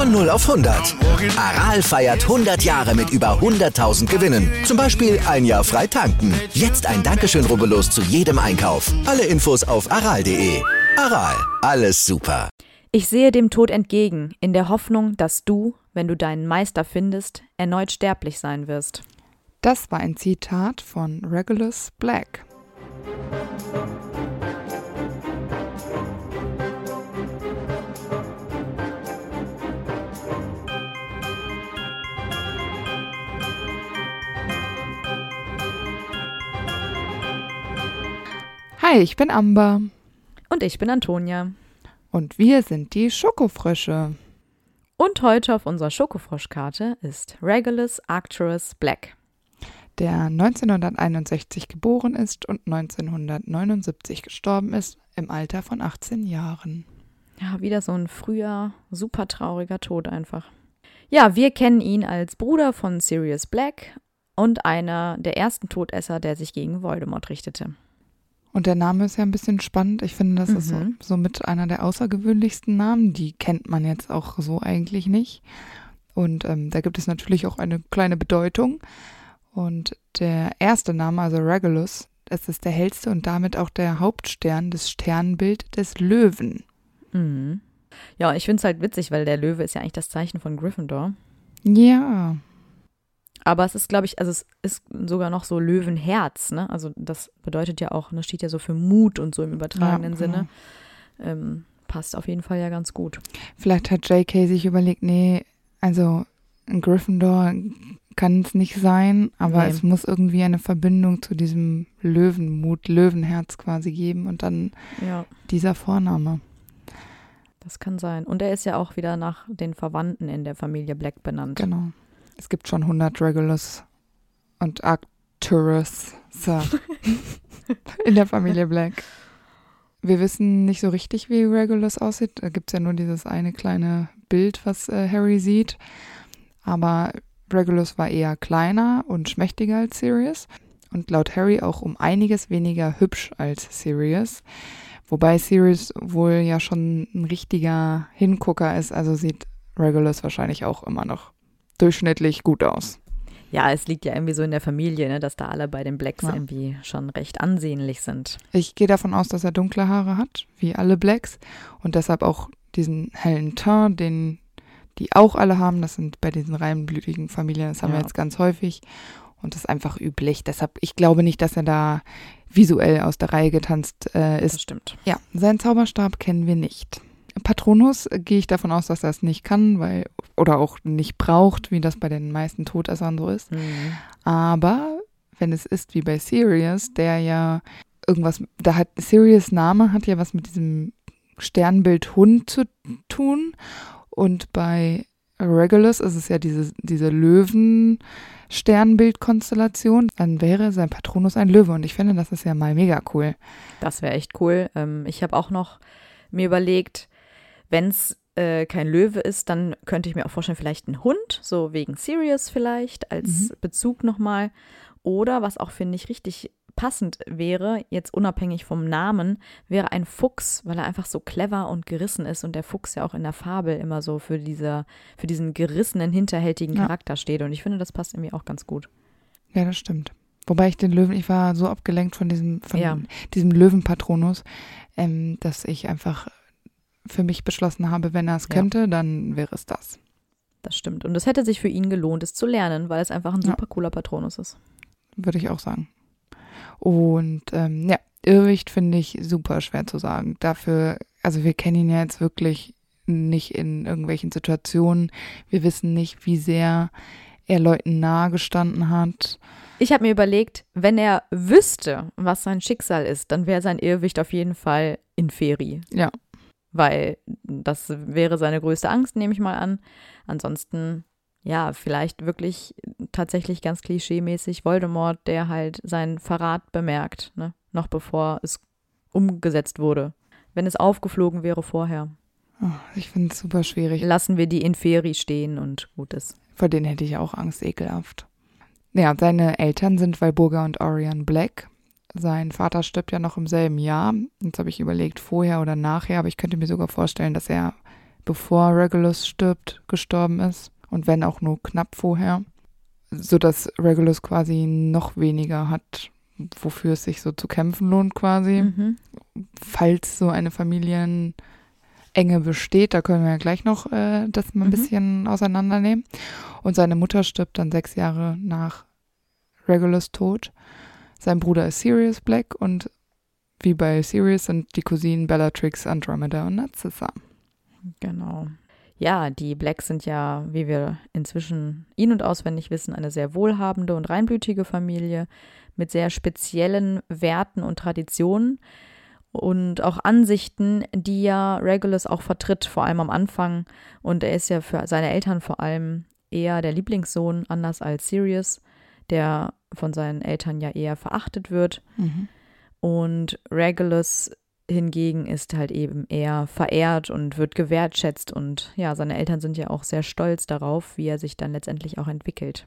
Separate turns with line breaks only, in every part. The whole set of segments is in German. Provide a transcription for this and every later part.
Von 0 auf 100. Aral feiert 100 Jahre mit über 100.000 Gewinnen. Zum Beispiel ein Jahr frei tanken. Jetzt ein Dankeschön, rubbellos zu jedem Einkauf. Alle Infos auf aral.de. Aral, alles super.
Ich sehe dem Tod entgegen, in der Hoffnung, dass du, wenn du deinen Meister findest, erneut sterblich sein wirst.
Das war ein Zitat von Regulus Black. Hi, ich bin Amber.
Und ich bin Antonia.
Und wir sind die Schokofrösche.
Und heute auf unserer Schokofroschkarte ist Regulus Arcturus Black.
Der 1961 geboren ist und 1979 gestorben ist, im Alter von 18 Jahren.
Ja, wieder so ein früher, super trauriger Tod einfach. Ja, wir kennen ihn als Bruder von Sirius Black und einer der ersten Todesser, der sich gegen Voldemort richtete.
Und der Name ist ja ein bisschen spannend. Ich finde, das
Mhm.
ist so, so mit einer der außergewöhnlichsten Namen. Die kennt man jetzt auch so eigentlich nicht. Und ähm, da gibt es natürlich auch eine kleine Bedeutung. Und der erste Name, also Regulus, das ist der hellste und damit auch der Hauptstern des Sternbild des Löwen.
Mhm. Ja, ich finde es halt witzig, weil der Löwe ist ja eigentlich das Zeichen von Gryffindor.
Ja,
Aber es ist, glaube ich, also es ist sogar noch so Löwenherz, ne? Also das bedeutet ja auch, das steht ja so für Mut und so im übertragenen
Ja,
Sinne. Ähm, passt auf jeden Fall ja ganz gut.
vielleicht hat JK sich überlegt, nee, also ein Gryffindor kann es nicht sein, aber
Nee.
es muss irgendwie eine Verbindung zu diesem Löwenmut, Löwenherz quasi geben und dann
Ja,
dieser Vorname.
das kann sein. Und er ist ja auch wieder nach den Verwandten in der Familie Black benannt.
Genau. Es gibt schon 100 Regulus und Arcturus Sir in der Familie Black. Wir wissen nicht so richtig, wie Regulus aussieht. Da gibt es ja nur dieses eine kleine Bild, was äh, Harry sieht. Aber Regulus war eher kleiner und schmächtiger als Sirius und laut Harry auch um einiges weniger hübsch als Sirius. Wobei Sirius wohl ja schon ein richtiger Hingucker ist, also sieht Regulus wahrscheinlich auch immer noch durchschnittlich gut aus.
Ja, es liegt ja irgendwie so in der Familie, ne, dass da alle bei den Blacks
Ja.
irgendwie schon recht ansehnlich sind.
Ich gehe davon aus, dass er dunkle Haare hat, wie alle Blacks, und deshalb auch diesen hellen Teint, den die auch alle haben. Das sind bei diesen reinblütigen Familien, das haben wir
Ja.
jetzt ganz häufig. Und das ist einfach üblich. Deshalb, ich glaube nicht, dass er da visuell aus der Reihe getanzt äh,
Das
ist.
stimmt.
Ja, seinen Zauberstab kennen wir nicht. Patronus äh, gehe ich davon aus, dass er es nicht kann, weil oder auch nicht braucht, wie das bei den meisten Todessern so ist.
Mhm.
Aber wenn es ist wie bei Sirius, der ja irgendwas, da hat Sirius Name hat ja was mit diesem Sternbild Hund zu tun und bei Regulus ist es ja diese, diese Löwen-Sternbild-Konstellation, dann wäre sein Patronus ein Löwe und ich finde, das ist ja mal mega cool.
Das wäre echt cool. Ähm, ich habe auch noch mir überlegt, wenn es äh, kein Löwe ist, dann könnte ich mir auch vorstellen, vielleicht ein Hund, so wegen Sirius vielleicht, als Bezug nochmal. Oder was auch, finde ich, richtig passend wäre, jetzt unabhängig vom Namen, wäre ein Fuchs, weil er einfach so clever und gerissen ist und der Fuchs ja auch in der Fabel immer so für, dieser, für diesen gerissenen, hinterhältigen
Ja.
Charakter steht. Und ich finde, das passt irgendwie auch ganz gut.
Ja, das stimmt. Wobei ich den Löwen, ich war so abgelenkt von diesem, von
Ja.
diesem Löwenpatronus, ähm, dass ich einfach für mich beschlossen habe, wenn er es
Ja.
könnte, dann wäre es das.
Das stimmt. Und es hätte sich für ihn gelohnt, es zu lernen, weil es einfach ein super cooler Patronus ist.
Würde ich auch sagen. Und ähm, ja, Irrwicht finde ich super schwer zu sagen. Dafür, also wir kennen ihn ja jetzt wirklich nicht in irgendwelchen Situationen. Wir wissen nicht, wie sehr er Leuten nahe gestanden hat.
Ich habe mir überlegt, wenn er wüsste, was sein Schicksal ist, dann wäre sein Irrwicht auf jeden Fall Inferi.
Ja.
Weil das wäre seine größte Angst, nehme ich mal an. Ansonsten ja, vielleicht wirklich tatsächlich ganz klischeemäßig Voldemort, der halt seinen Verrat bemerkt, ne? noch bevor es umgesetzt wurde. Wenn es aufgeflogen wäre vorher.
Oh, ich finde es super schwierig.
Lassen wir die Inferi stehen und gut ist.
Vor denen hätte ich auch Angst, ekelhaft. Ja, seine Eltern sind Walburga und Orion Black. Sein Vater stirbt ja noch im selben Jahr. Jetzt habe ich überlegt, vorher oder nachher, aber ich könnte mir sogar vorstellen, dass er, bevor Regulus stirbt, gestorben ist. Und wenn auch nur knapp vorher. Sodass Regulus quasi noch weniger hat, wofür es sich so zu kämpfen lohnt, quasi.
Mhm.
Falls so eine Familienenge besteht, da können wir ja gleich noch äh, das mal ein
Mhm.
bisschen auseinandernehmen. Und seine Mutter stirbt dann sechs Jahre nach Regulus Tod. Sein Bruder ist Sirius Black und wie bei Sirius sind die Cousinen Bellatrix, Andromeda und Narcissa.
Genau. Ja, die Blacks sind ja, wie wir inzwischen in- und auswendig wissen, eine sehr wohlhabende und reinblütige Familie mit sehr speziellen Werten und Traditionen und auch Ansichten, die ja Regulus auch vertritt, vor allem am Anfang. Und er ist ja für seine Eltern vor allem eher der Lieblingssohn, anders als Sirius, der von seinen Eltern ja eher verachtet wird. Und Regulus hingegen ist halt eben eher verehrt und wird gewertschätzt und ja, seine Eltern sind ja auch sehr stolz darauf, wie er sich dann letztendlich auch entwickelt.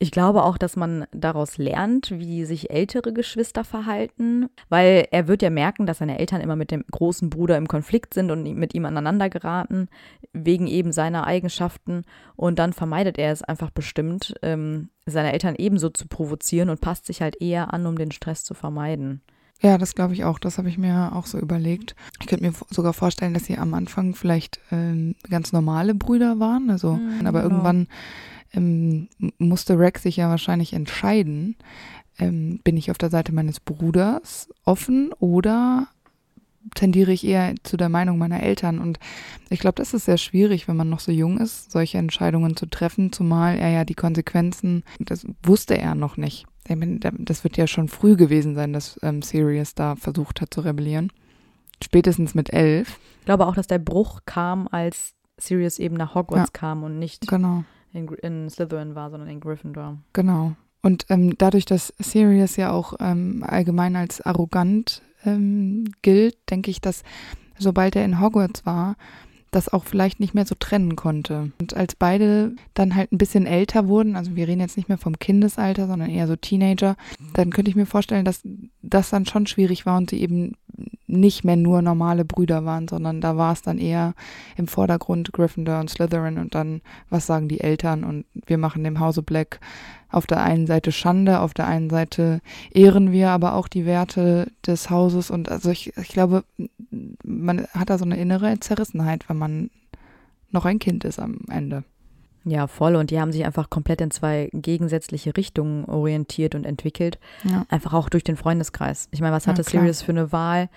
Ich glaube auch, dass man daraus lernt, wie sich ältere Geschwister verhalten, weil er wird ja merken, dass seine Eltern immer mit dem großen Bruder im Konflikt sind und mit ihm aneinander geraten, wegen eben seiner Eigenschaften. Und dann vermeidet er es einfach bestimmt, ähm, seine Eltern ebenso zu provozieren und passt sich halt eher an, um den Stress zu vermeiden.
Ja, das glaube ich auch. Das habe ich mir auch so überlegt. Ich könnte mir sogar vorstellen, dass sie am Anfang vielleicht ähm, ganz normale Brüder waren. Also,
Mhm,
aber
genau.
irgendwann ähm, musste Rex sich ja wahrscheinlich entscheiden. Ähm, bin ich auf der Seite meines Bruders offen oder tendiere ich eher zu der Meinung meiner Eltern? Und ich glaube, das ist sehr schwierig, wenn man noch so jung ist, solche Entscheidungen zu treffen, zumal er ja die Konsequenzen, das wusste er noch nicht. Ich meine, da- das wird ja schon früh gewesen sein, dass ähm, Sirius da versucht hat zu rebellieren. Spätestens mit elf.
Ich glaube auch, dass der Bruch kam, als Sirius eben nach Hogwarts kam und nicht
Genau,
in, in Slytherin war, sondern in Gryffindor.
genau. Und ähm, dadurch, dass Sirius ja auch ähm, allgemein als arrogant ähm, gilt, denke ich, dass sobald er in Hogwarts war, das auch vielleicht nicht mehr so trennen konnte. Und als beide dann halt ein bisschen älter wurden, also wir reden jetzt nicht mehr vom Kindesalter, sondern eher so Teenager, dann könnte ich mir vorstellen, dass das dann schon schwierig war und sie eben nicht mehr nur normale Brüder waren, sondern da war es dann eher im Vordergrund Gryffindor und Slytherin und dann, was sagen die Eltern und wir machen dem Hause Black auf der einen Seite Schande, auf der einen Seite ehren wir aber auch die Werte des Hauses und also ich, ich glaube, man hat da so eine innere Zerrissenheit, wenn man noch ein Kind ist am Ende.
Ja, voll. Und die haben sich einfach komplett in zwei gegensätzliche Richtungen orientiert und entwickelt.
Ja.
Einfach auch durch den Freundeskreis. Ich meine, was
Ja,
hatte
klar.
Sirius für eine Wahl?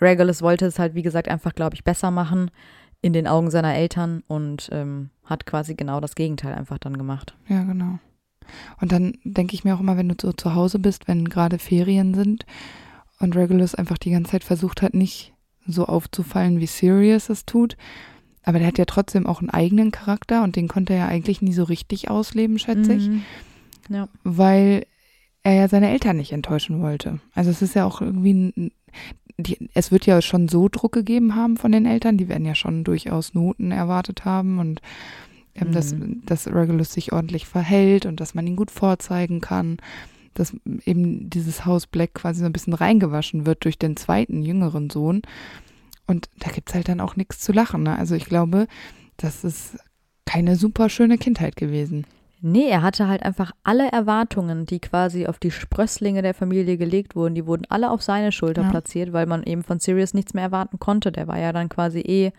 Regulus wollte es halt, wie gesagt, einfach, glaube ich, besser machen in den Augen seiner Eltern und ähm, hat quasi genau das Gegenteil einfach dann gemacht.
Ja, genau. Und dann denke ich mir auch immer, wenn du so zu Hause bist, wenn gerade Ferien sind und Regulus einfach die ganze Zeit versucht hat, nicht so aufzufallen, wie Sirius es tut. Aber der hat ja trotzdem auch einen eigenen Charakter und den konnte er ja eigentlich nie so richtig ausleben, schätze ich,
Mhm. Ja.
weil er ja seine Eltern nicht enttäuschen wollte. Also es ist ja auch irgendwie, ein, die, es wird ja schon so Druck gegeben haben von den Eltern, die werden ja schon durchaus Noten erwartet haben und ähm, dass,
Mhm.
dass Regulus sich ordentlich verhält und dass man ihn gut vorzeigen kann, dass eben dieses Haus Black quasi so ein bisschen reingewaschen wird durch den zweiten jüngeren Sohn. Und da gibt's halt dann auch nichts zu lachen. Ne? Also ich glaube, das ist keine super schöne Kindheit gewesen.
Nee, er hatte halt einfach alle Erwartungen, die quasi auf die Sprösslinge der Familie gelegt wurden, die wurden alle auf seine Schulter
Ja.
platziert, weil man eben von Sirius nichts mehr erwarten konnte. Der war ja dann quasi eh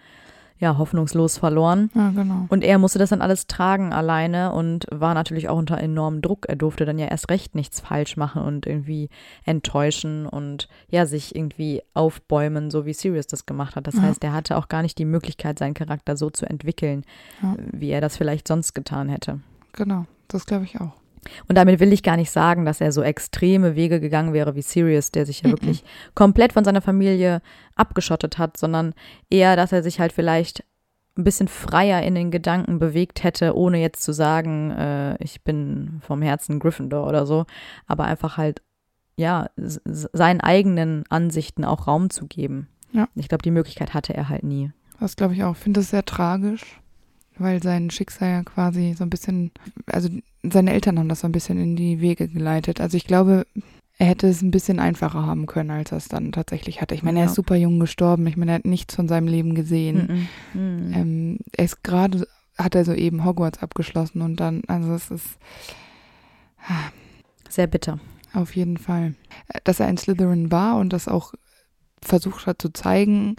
ja hoffnungslos verloren.
Ja, genau.
Und er musste das dann alles tragen alleine und war natürlich auch unter enormem Druck. Er durfte dann ja erst recht nichts falsch machen und irgendwie enttäuschen und ja, sich irgendwie aufbäumen, so wie Sirius das gemacht hat. Das
Ja.
heißt, er hatte auch gar nicht die Möglichkeit, seinen Charakter so zu entwickeln,
Ja.
wie er das vielleicht sonst getan hätte.
Genau, das glaube ich auch.
Und damit will ich gar nicht sagen, dass er so extreme Wege gegangen wäre wie Sirius, der sich ja
Mhm.
wirklich komplett von seiner Familie abgeschottet hat, sondern eher, dass er sich halt vielleicht ein bisschen freier in den Gedanken bewegt hätte, ohne jetzt zu sagen, äh, ich bin vom Herzen Gryffindor oder so, aber einfach halt, ja, seinen eigenen Ansichten auch Raum zu geben. Ja. Ich glaube, die Möglichkeit hatte er halt nie.
Das glaube ich auch. Ich finde das sehr tragisch, weil sein Schicksal ja quasi so ein bisschen, also seine Eltern haben das so ein bisschen in die Wege geleitet. Also ich glaube, er hätte es ein bisschen einfacher haben können, als er es dann tatsächlich hatte. Ich meine, er ist super jung gestorben. Ich meine, er hat nichts von seinem Leben gesehen. Mm -mm. Ähm, er ist gerade, hat er so eben Hogwarts abgeschlossen und dann, also es ist
ah, sehr bitter.
Auf jeden Fall. Dass er ein Slytherin war und das auch versucht hat zu zeigen,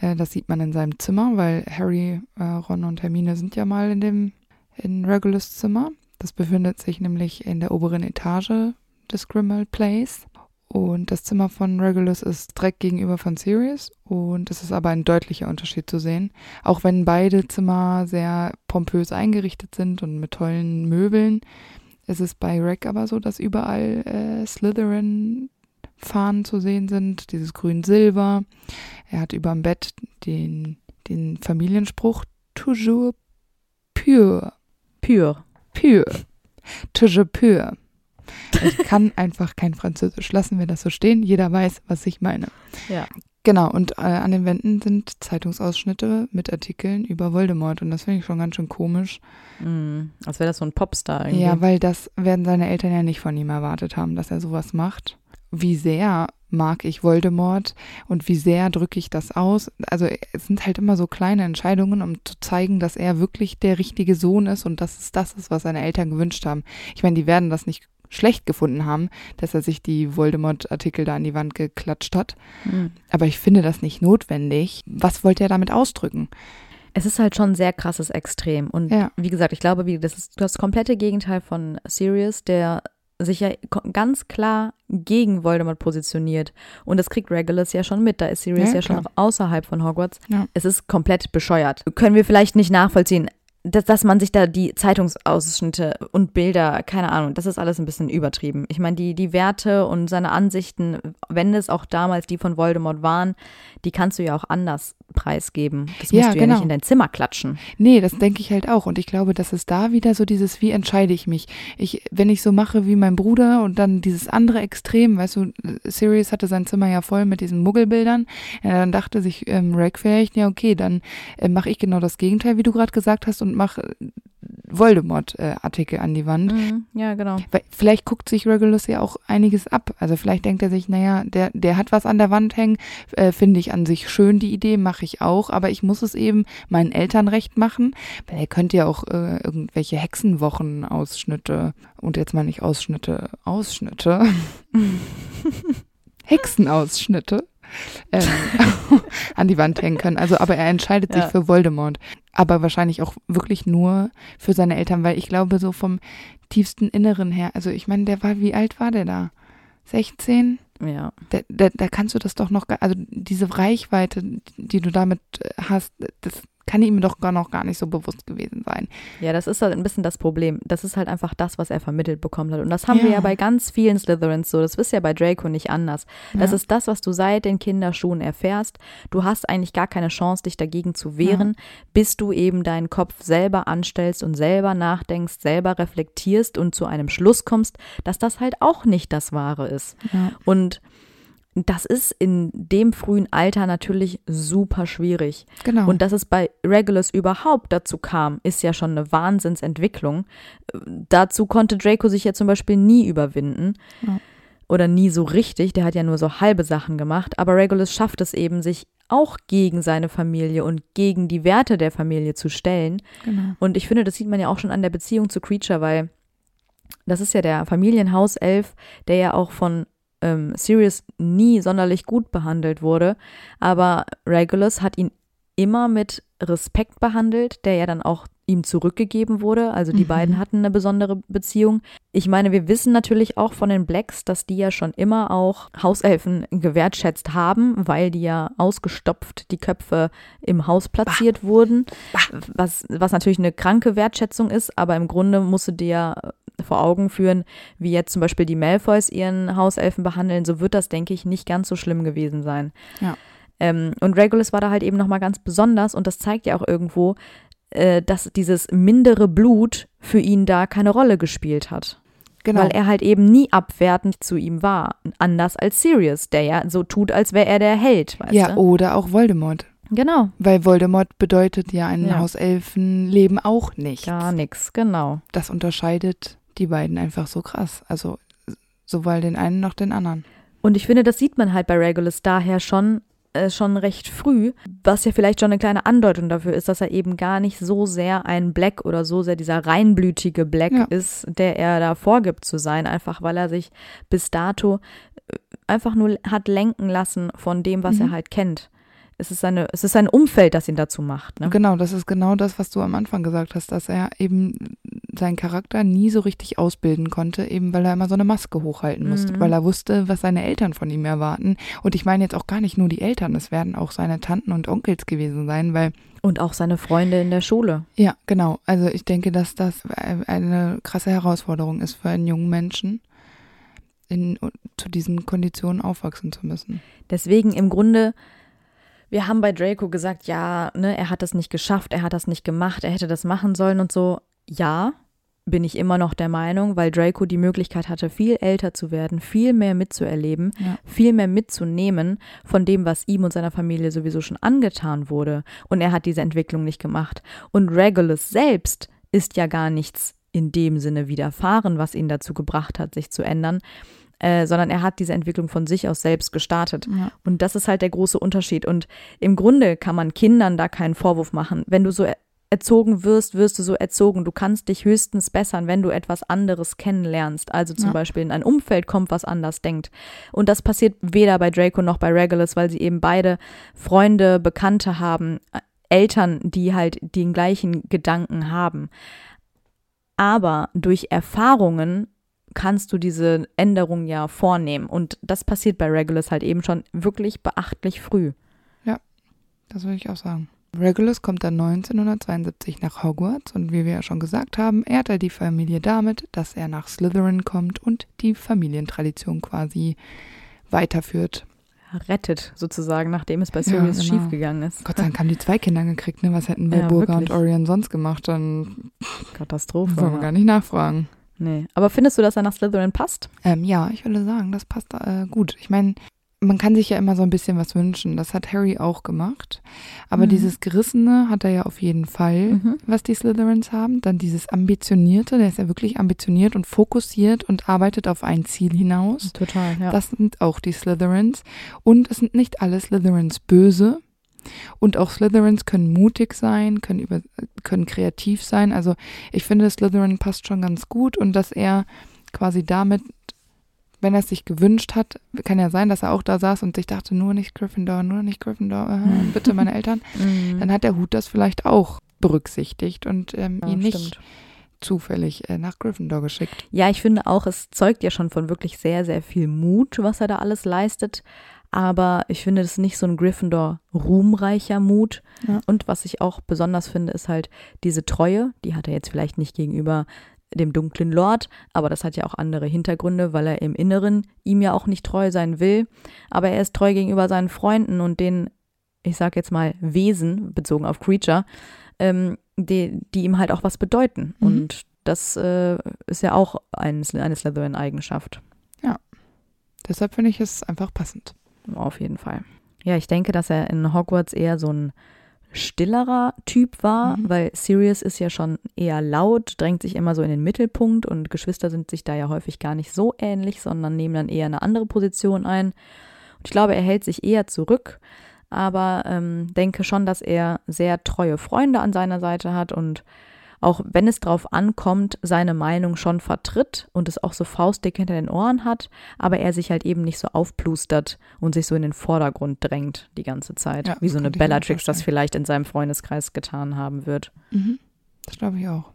das sieht man in seinem Zimmer, weil Harry, äh, Ron und Hermine sind ja mal in dem in Regulus Zimmer. Das befindet sich nämlich in der oberen Etage des Grimmauld Place. Und das Zimmer von Regulus ist direkt gegenüber von Sirius und es ist aber ein deutlicher Unterschied zu sehen. Auch wenn beide Zimmer sehr pompös eingerichtet sind und mit tollen Möbeln, ist es bei Reg aber so, dass überall äh, Slytherin-Fahnen zu sehen sind, dieses grün-silber. Er hat über dem Bett den, den Familienspruch Toujours pur.
Pur.
Pur. Toujours pur. Ich kann einfach kein Französisch. Lassen wir das so stehen. Jeder weiß, was ich meine.
Ja.
Genau, und äh, an den Wänden sind Zeitungsausschnitte mit Artikeln über Voldemort und das finde ich schon ganz schön komisch.
Mm, als wäre das so ein Popstar irgendwie.
Ja, weil das werden seine Eltern ja nicht von ihm erwartet haben, dass er sowas macht. Wie sehr mag ich Voldemort und wie sehr drücke ich das aus? Also es sind halt immer so kleine Entscheidungen, um zu zeigen, dass er wirklich der richtige Sohn ist und dass es das ist, was seine Eltern gewünscht haben. Ich meine, die werden das nicht schlecht gefunden haben, dass er sich die Voldemort-Artikel da an die Wand geklatscht hat. Mhm. Aber ich finde das nicht notwendig. Was wollte er damit ausdrücken?
Es ist halt schon ein sehr krasses Extrem. Und ja. wie gesagt, ich glaube, das ist das komplette Gegenteil von Sirius, der sich ja ganz klar gegen Voldemort positioniert. Und das kriegt Regulus ja schon mit. Da ist Sirius ja, ja schon noch außerhalb von Hogwarts. Ja. Es ist komplett bescheuert. Können wir vielleicht nicht nachvollziehen dass, dass man sich da die Zeitungsausschnitte und Bilder, keine Ahnung, das ist alles ein bisschen übertrieben. Ich meine, die, die Werte und seine Ansichten, wenn es auch damals die von Voldemort waren, die kannst du ja auch anders preisgeben. Das musst ja, du ja nicht genau. in dein Zimmer klatschen.
Nee, das denke ich halt auch. Und ich glaube, dass es da wieder so dieses, wie entscheide ich mich? Ich, wenn ich so mache wie mein Bruder und dann dieses andere Extrem, weißt du, Sirius hatte sein Zimmer ja voll mit diesen Muggelbildern, ja, dann dachte sich ähm, Rack vielleicht, ja, okay, dann äh, mache ich genau das Gegenteil, wie du gerade gesagt hast, und mache Voldemort-Artikel an die Wand.
Mhm, ja, genau.
Weil vielleicht guckt sich Regulus ja auch einiges ab. Also vielleicht denkt er sich, naja, der, der hat was an der Wand hängen, äh, finde ich an sich schön, die Idee, mache ich auch, aber ich muss es eben meinen Eltern recht machen, weil er könnte ja auch äh, irgendwelche Hexenwochen-Ausschnitte und jetzt mal nicht Ausschnitte, Ausschnitte. Hexenausschnitte ähm, an die Wand hängen können. Also, aber er entscheidet sich ja. für Voldemort. Aber wahrscheinlich auch wirklich nur für seine Eltern, weil ich glaube, so vom tiefsten Inneren her, also ich meine, der war, wie alt war der da? 16?
Ja.
Da, da, da kannst du das doch noch, also diese Reichweite, die du damit hast, das kann ihm doch gar noch gar nicht so bewusst gewesen sein.
Ja, das ist halt ein bisschen das Problem. Das ist halt einfach das, was er vermittelt bekommen hat. Und das haben ja. wir ja bei ganz vielen Slytherins so. Das ist ja bei Draco nicht anders. Das ja. ist das, was du seit den Kinderschuhen erfährst. Du hast eigentlich gar keine Chance, dich dagegen zu wehren, ja. bis du eben deinen Kopf selber anstellst und selber nachdenkst, selber reflektierst und zu einem Schluss kommst, dass das halt auch nicht das Wahre ist. Und das ist in dem frühen Alter natürlich super schwierig.
Genau.
Und dass es bei Regulus überhaupt dazu kam, ist ja schon eine Wahnsinnsentwicklung. Dazu konnte Draco sich ja zum Beispiel nie überwinden. Ja. Oder nie so richtig. Der hat ja nur so halbe Sachen gemacht. Aber Regulus schafft es eben, sich auch gegen seine Familie und gegen die Werte der Familie zu stellen. Genau. Und ich finde, das sieht man ja auch schon an der Beziehung zu Creature, weil das ist ja der Familienhauself, der ja auch von ähm, Sirius nie sonderlich gut behandelt wurde, aber Regulus hat ihn immer mit Respekt behandelt, der ja dann auch ihm zurückgegeben wurde. Also die mhm. beiden hatten eine besondere Beziehung. Ich meine, wir wissen natürlich auch von den Blacks, dass die ja schon immer auch Hauselfen gewertschätzt haben, weil die ja ausgestopft die Köpfe im Haus platziert bah. wurden, was, was natürlich eine kranke Wertschätzung ist, aber im Grunde musste der vor Augen führen, wie jetzt zum Beispiel die Malfoys ihren Hauselfen behandeln, so wird das, denke ich, nicht ganz so schlimm gewesen sein.
Ja.
Ähm, und Regulus war da halt eben nochmal ganz besonders und das zeigt ja auch irgendwo, äh, dass dieses mindere Blut für ihn da keine Rolle gespielt hat.
Genau.
Weil er halt eben nie abwertend zu ihm war. Anders als Sirius, der ja so tut, als wäre er der Held.
Ja,
du?
oder auch Voldemort.
Genau.
Weil Voldemort bedeutet ja ein
Ja.
Hauselfenleben auch nichts.
Gar nichts, genau.
Das unterscheidet die beiden einfach so krass. Also sowohl den einen noch den anderen.
Und ich finde, das sieht man halt bei Regulus daher schon, äh, schon recht früh, was ja vielleicht schon eine kleine Andeutung dafür ist, dass er eben gar nicht so sehr ein Black oder so sehr dieser reinblütige Black
Ja.
ist, der er da vorgibt zu sein, einfach weil er sich bis dato äh, einfach nur hat lenken lassen von dem, was
Mhm.
er halt kennt. Es ist, seine, es ist sein Umfeld, das ihn dazu macht. Ne?
Genau, das ist genau das, was du am Anfang gesagt hast, dass er eben seinen Charakter nie so richtig ausbilden konnte, eben weil er immer so eine Maske hochhalten musste,
Mhm.
weil er wusste, was seine Eltern von ihm erwarten. Und ich meine jetzt auch gar nicht nur die Eltern, es werden auch seine Tanten und Onkels gewesen sein, weil
Und auch seine Freunde in der Schule.
Ja, genau. Also ich denke, dass das eine krasse Herausforderung ist für einen jungen Menschen, in, zu diesen Konditionen aufwachsen zu müssen.
Deswegen im Grunde, wir haben bei Draco gesagt, ja, ne, er hat das nicht geschafft, er hat das nicht gemacht, er hätte das machen sollen und so. Ja, bin ich immer noch der Meinung, weil Draco die Möglichkeit hatte, viel älter zu werden, viel mehr mitzuerleben,
Ja.
viel mehr mitzunehmen von dem, was ihm und seiner Familie sowieso schon angetan wurde. Und er hat diese Entwicklung nicht gemacht. Und Regulus selbst ist ja gar nichts in dem Sinne widerfahren, was ihn dazu gebracht hat, sich zu ändern, äh, sondern er hat diese Entwicklung von sich aus selbst gestartet.
Ja.
Und das ist halt der große Unterschied. Und im Grunde kann man Kindern da keinen Vorwurf machen. Wenn du so er- erzogen wirst, wirst du so erzogen. Du kannst dich höchstens bessern, wenn du etwas anderes kennenlernst. Also zum
Ja.
Beispiel in ein Umfeld kommt, was anders denkt. Und das passiert weder bei Draco noch bei Regulus, weil sie eben beide Freunde, Bekannte haben, äh, Eltern, die halt den gleichen Gedanken haben. Aber durch Erfahrungen kannst du diese Änderung ja vornehmen. Und das passiert bei Regulus halt eben schon wirklich beachtlich früh.
Das würde ich auch sagen. Regulus kommt dann 1972 nach Hogwarts und wie wir ja schon gesagt haben, ehrt er die Familie damit, dass er nach Slytherin kommt und die Familientradition quasi weiterführt.
Rettet sozusagen, nachdem es bei
Ja,
Sirius
genau.
schiefgegangen ist.
Gott sei Dank haben die zwei Kinder gekriegt, ne? Was hätten
Ja,
Valburga und. Orion sonst gemacht? Dann
Katastrophe.
wollen wir gar nicht nachfragen.
Nee. Aber findest du, dass er nach Slytherin passt?
Ähm, ja, ich würde sagen, das passt äh, gut. Ich meine, man kann sich ja immer so ein bisschen was wünschen. Das hat Harry auch gemacht. Aber
Mhm.
dieses Gerissene hat er ja auf jeden Fall,
Mhm.
was die Slytherins haben. Dann dieses Ambitionierte, der ist ja wirklich ambitioniert und fokussiert und arbeitet auf ein Ziel hinaus.
Total, ja.
Das sind auch die Slytherins. Und es sind nicht alle Slytherins böse. Und auch Slytherins können mutig sein, können, über, können kreativ sein. Also ich finde, Slytherin passt schon ganz gut und dass er quasi damit, wenn er es sich gewünscht hat, kann ja sein, dass er auch da saß und sich dachte, nur nicht Gryffindor, nur nicht Gryffindor, äh, bitte meine Eltern.
Mhm.
Dann hat der Hut das vielleicht auch berücksichtigt und ähm,
Ja,
ihn nicht
stimmt.
zufällig äh, nach Gryffindor geschickt.
Ja, ich finde auch, es zeugt ja schon von wirklich sehr, sehr viel Mut, was er da alles leistet. Aber ich finde, das ist nicht so ein Gryffindor ruhmreicher Mut.
Ja.
Und was ich auch besonders finde, ist halt diese Treue. Die hat er jetzt vielleicht nicht gegenüber dem dunklen Lord, aber das hat ja auch andere Hintergründe, weil er im Inneren ihm ja auch nicht treu sein will. Aber er ist treu gegenüber seinen Freunden und den, ich sag jetzt mal, Wesen, bezogen auf Creature, ähm, die, die ihm halt auch was bedeuten.
Mhm.
Und das äh, ist ja auch ein, eine Slytherin-Eigenschaft.
Deshalb finde ich es einfach passend.
Auf jeden Fall. Ja, ich denke, dass er in Hogwarts eher so ein stillerer Typ war,
Mhm.
weil Sirius ist ja schon eher laut, drängt sich immer so in den Mittelpunkt und Geschwister sind sich da ja häufig gar nicht so ähnlich, sondern nehmen dann eher eine andere Position ein. Und ich glaube, er hält sich eher zurück, aber ähm, denke schon, dass er sehr treue Freunde an seiner Seite hat und auch wenn es drauf ankommt, seine Meinung schon vertritt und es auch so faustdick hinter den Ohren hat, aber er sich halt eben nicht so aufplustert und sich so in den Vordergrund drängt die ganze Zeit,
Ja,
wie so eine Bellatrix das vielleicht in seinem Freundeskreis getan haben wird.
Mhm. Das glaube ich auch.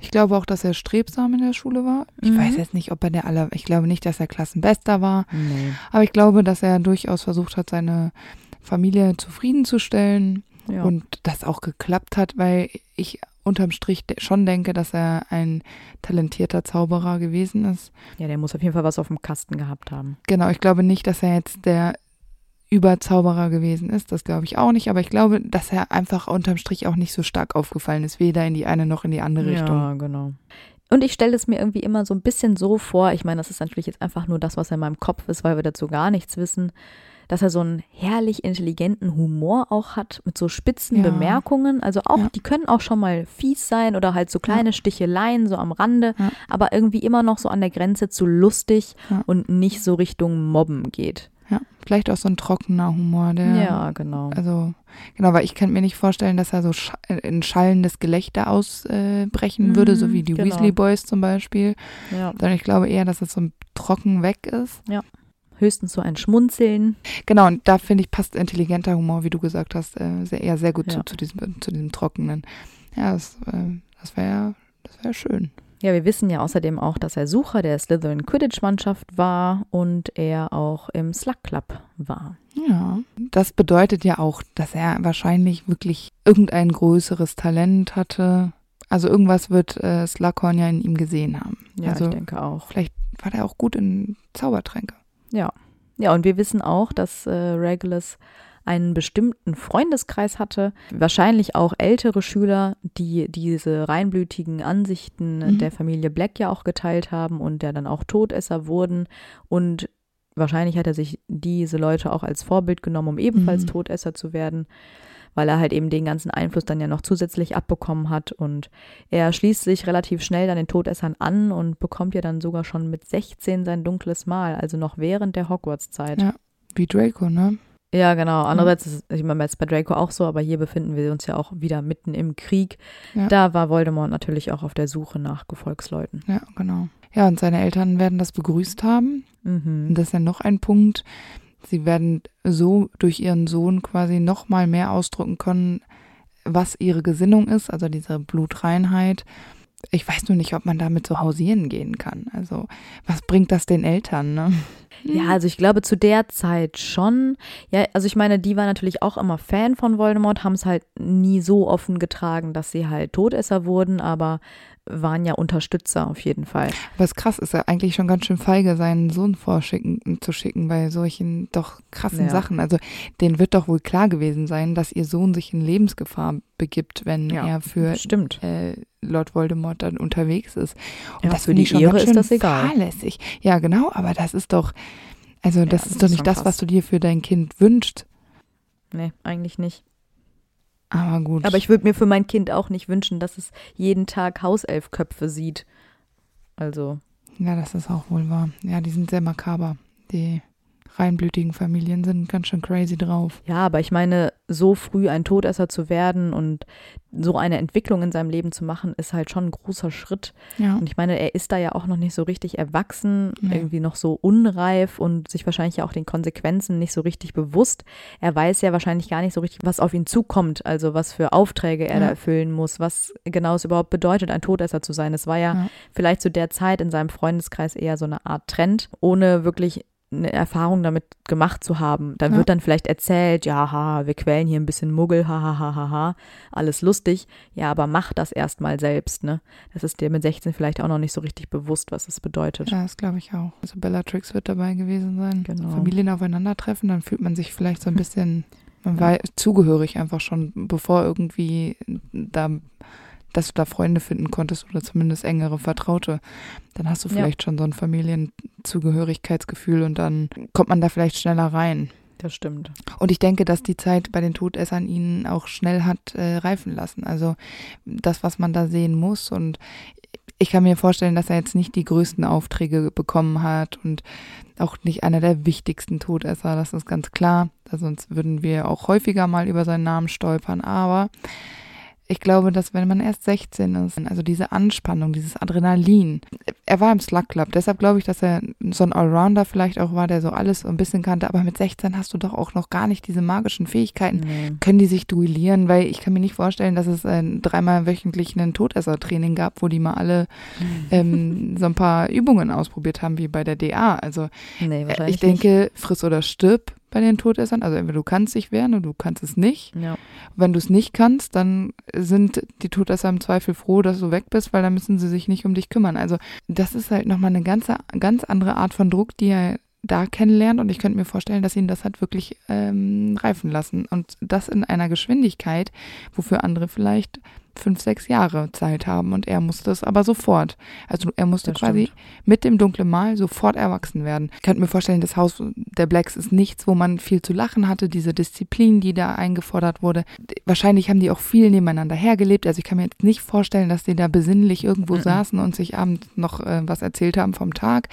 Ich glaube auch, dass er strebsam in der Schule war. Ich
Mhm.
weiß jetzt nicht, ob er der aller, ich glaube nicht, dass er Klassenbester war,
Nee.
aber ich glaube, dass er durchaus versucht hat, seine Familie zufriedenzustellen
Ja.
und das auch geklappt hat, weil ich unterm Strich schon denke, dass er ein talentierter Zauberer gewesen ist.
ja, der muss auf jeden Fall was auf dem Kasten gehabt haben.
Genau, ich glaube nicht, dass er jetzt der Überzauberer gewesen ist, das glaube ich auch nicht, aber ich glaube, dass er einfach unterm Strich auch nicht so stark aufgefallen ist, weder in die eine noch in die andere Richtung.
Ja, genau. Und ich stelle es mir irgendwie immer so ein bisschen so vor, ich meine, das ist natürlich jetzt einfach nur das, was in meinem Kopf ist, weil wir dazu gar nichts wissen, dass er so einen herrlich intelligenten Humor auch hat, mit so spitzen
Ja.
Bemerkungen. Also auch,
Ja.
die können auch schon mal fies sein oder halt so kleine Sticheleien so am Rande,
Ja.
aber irgendwie immer noch so an der Grenze zu lustig
Ja.
und nicht so Richtung Mobben geht.
Ja, vielleicht auch so ein trockener Humor, der
Ja, genau.
Also, genau, weil ich kann mir nicht vorstellen, dass er so sch in schallendes Gelächter ausbrechen
Mhm,
würde, so wie die
genau.
Weasley Boys zum Beispiel.
Ja.
Sondern ich glaube eher, dass es so trocken weg ist.
Höchstens so ein Schmunzeln.
Genau, und da finde ich, passt intelligenter Humor, wie du gesagt hast, äh, sehr, eher sehr gut
Ja.
zu, zu, diesem, zu diesem Trockenen. Ja, das, äh, das wäre das wär schön.
Ja, wir wissen ja außerdem auch, dass er Sucher der Slytherin Quidditch-Mannschaft war und er auch im Slug Club war.
Ja, das bedeutet ja auch, dass er wahrscheinlich wirklich irgendein größeres Talent hatte. Also irgendwas wird äh, Slughorn ja in ihm gesehen haben.
Ja,
also
ich denke auch.
vielleicht war der auch gut in Zaubertränke.
Ja. Ja, und wir wissen auch, dass äh, Regulus einen bestimmten Freundeskreis hatte, wahrscheinlich auch ältere Schüler, die diese reinblütigen Ansichten
Mhm.
der Familie Black ja auch geteilt haben und der dann auch Todesser wurden. Und wahrscheinlich hat er sich diese Leute auch als Vorbild genommen, um ebenfalls
Mhm.
Todesser zu werden, weil er halt eben den ganzen Einfluss dann ja noch zusätzlich abbekommen hat. Und er schließt sich relativ schnell dann den Todessern an und bekommt ja dann sogar schon mit 16 sein dunkles Mal, also noch während der Hogwarts-Zeit.
Ja. Wie Draco, ne?
Ja, genau. Andererseits ist es, ich meine, jetzt bei Draco auch so, aber hier befinden wir uns ja auch wieder mitten im Krieg.
Ja.
Da war Voldemort natürlich auch auf der Suche nach Gefolgsleuten.
Ja, genau. Ja, und seine Eltern werden das begrüßt haben. Und
Mhm.
das ist ja noch ein Punkt. Sie werden so durch ihren Sohn quasi noch mal mehr ausdrücken können, was ihre Gesinnung ist, also diese Blutreinheit. Ich weiß nur nicht, ob man damit so hausieren gehen kann. Also, was bringt das den Eltern, ne?
Ja, also ich glaube zu der Zeit schon. Ja, also ich meine, die war natürlich auch immer Fan von Voldemort, haben es halt nie so offen getragen, dass sie halt Todesser wurden, aber waren ja Unterstützer auf jeden Fall.
Was krass ist ja eigentlich schon ganz schön feige, seinen Sohn vorschicken zu schicken bei solchen doch krassen
Ja.
Sachen. Also denen wird doch wohl klar gewesen sein, dass ihr Sohn sich in Lebensgefahr begibt, wenn
Ja,
er für
Stimmt.
äh, Lord Voldemort dann unterwegs ist. Und
Ja,
das
für die
ich schon
Ehre ist das egal.
fahrlässig. Ja, genau, aber das ist doch, also das
das
ist
ist
doch nicht das,
krass.
was du dir für dein Kind wünschst.
Nee, eigentlich nicht.
Aber gut.
Aber ich würde mir für mein Kind auch nicht wünschen, dass es jeden Tag Hauselfköpfe sieht. Also,
ja, das ist auch wohl wahr. Ja, die sind sehr makaber. Die reinblütigen Familien sind ganz schön crazy drauf.
ja, aber ich meine, so früh ein Todesser zu werden und so eine Entwicklung in seinem Leben zu machen, ist halt schon ein großer Schritt.
Ja.
Und ich meine, er ist da ja auch noch nicht so richtig erwachsen,
Nee.
irgendwie noch so unreif und sich wahrscheinlich ja auch den Konsequenzen nicht so richtig bewusst. Er weiß ja wahrscheinlich gar nicht so richtig, was auf ihn zukommt, also was für Aufträge er
Ja.
da erfüllen muss, was genau es überhaupt bedeutet, ein Todesser zu sein. Es war ja,
Ja.
vielleicht zu der Zeit in seinem Freundeskreis eher so eine Art Trend, ohne wirklich eine Erfahrung damit gemacht zu haben. Dann
Ja.
wird dann vielleicht erzählt, ja, haha, wir quälen hier ein bisschen Muggel, haha, haha, haha, alles lustig. Ja, aber mach das erstmal selbst, ne? Das ist dir mit 16 vielleicht auch noch nicht so richtig bewusst, was es bedeutet.
Ja, das glaube ich auch. Also Bellatrix wird dabei gewesen sein.
Genau.
Familien aufeinandertreffen, dann fühlt man sich vielleicht so ein bisschen, man
Ja.
war zugehörig einfach schon, bevor irgendwie da, dass du da Freunde finden konntest oder zumindest engere Vertraute. Dann hast du
Ja.
vielleicht schon so ein Familienzugehörigkeitsgefühl und dann kommt man da vielleicht schneller rein.
Das stimmt.
Und ich denke, dass die Zeit bei den Todessern ihn auch schnell hat äh, reifen lassen. Also das, was man da sehen muss. Und ich kann mir vorstellen, dass er jetzt nicht die größten Aufträge bekommen hat und auch nicht einer der wichtigsten Todesser. Das ist ganz klar. Da Sonst würden wir auch häufiger mal über seinen Namen stolpern. Aber ich glaube, dass wenn man erst 16 ist, also diese Anspannung, dieses Adrenalin, er war im Slug Club, deshalb glaube ich, dass er so ein Allrounder vielleicht auch war, der so alles so ein bisschen kannte, aber mit 16 hast du doch auch noch gar nicht diese magischen Fähigkeiten.
Nee.
Können die sich duellieren? Weil ich kann mir nicht vorstellen, dass es ein dreimal wöchentlich ein Todesser-Training gab, wo die mal alle ähm, so ein paar Übungen ausprobiert haben, wie bei der DA. Also
Nee,
äh, ich denke, friss oder stirb bei den Todessern. Also entweder du kannst dich wehren oder du kannst es nicht.
Ja.
Wenn du es nicht kannst, dann sind die Todesser im Zweifel froh, dass du weg bist, weil dann müssen sie sich nicht um dich kümmern. Also das ist halt nochmal eine ganze, ganz andere Art von Druck, die er da kennenlernt und ich könnte mir vorstellen, dass ihn das hat wirklich ähm, reifen lassen und das in einer Geschwindigkeit, wofür andere vielleicht fünf, sechs Jahre Zeit haben und er musste es aber sofort. Also er musste
Das
quasi
stimmt.
mit dem dunklen Mal sofort erwachsen werden. Ich könnte mir vorstellen, das Haus der Blacks ist nichts, wo man viel zu lachen hatte, diese Disziplin, die da eingefordert wurde. Wahrscheinlich haben die auch viel nebeneinander hergelebt. Also ich kann mir jetzt nicht vorstellen, dass die da besinnlich irgendwo
Mhm.
saßen und sich abends noch äh, was erzählt haben vom Tag.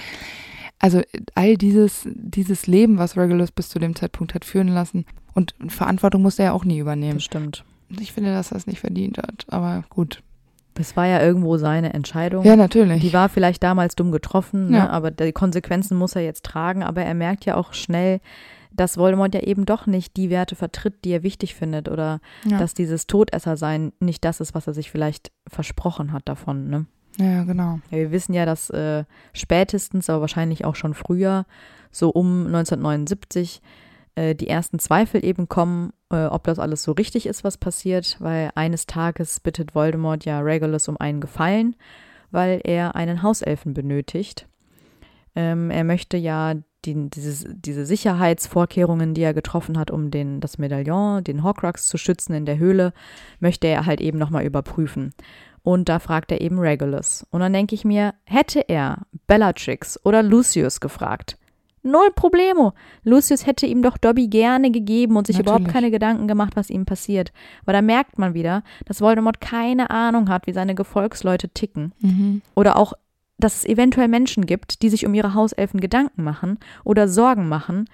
Also all dieses, dieses Leben, was Regulus bis zu dem Zeitpunkt hat führen lassen. Und Verantwortung musste er auch nie übernehmen.
Das stimmt.
Ich finde, dass er es nicht verdient hat, aber gut.
Das war ja irgendwo seine Entscheidung.
Ja, natürlich.
Die war vielleicht damals dumm getroffen,
Ja.
ne? aber die Konsequenzen muss er jetzt tragen. Aber er merkt ja auch schnell, dass Voldemort ja eben doch nicht die Werte vertritt, die er wichtig findet. Oder
ja.
dass dieses Todessersein nicht das ist, was er sich vielleicht versprochen hat davon. Ne?
ja, genau.
Ja, wir wissen ja, dass äh, spätestens, aber wahrscheinlich auch schon früher, so um 1979, äh, die ersten Zweifel eben kommen, äh, ob das alles so richtig ist, was passiert, weil eines Tages bittet Voldemort ja Regulus um einen Gefallen, weil er einen Hauselfen benötigt. Ähm, er möchte ja die, dieses, diese Sicherheitsvorkehrungen, die er getroffen hat, um den, das Medaillon, den Horcrux zu schützen in der Höhle, möchte er halt eben nochmal überprüfen. Und da fragt er eben Regulus. Und dann denke ich mir, hätte er Bellatrix oder Lucius gefragt, null Problemo. Lucius hätte ihm doch Dobby gerne gegeben und sich überhaupt
Natürlich.
keine Gedanken gemacht, was ihm passiert. Aber da merkt man wieder, dass Voldemort keine Ahnung hat, wie seine Gefolgsleute ticken.
Mhm.
Oder auch, dass es eventuell Menschen gibt, die sich um ihre Hauselfen Gedanken machen oder Sorgen machen.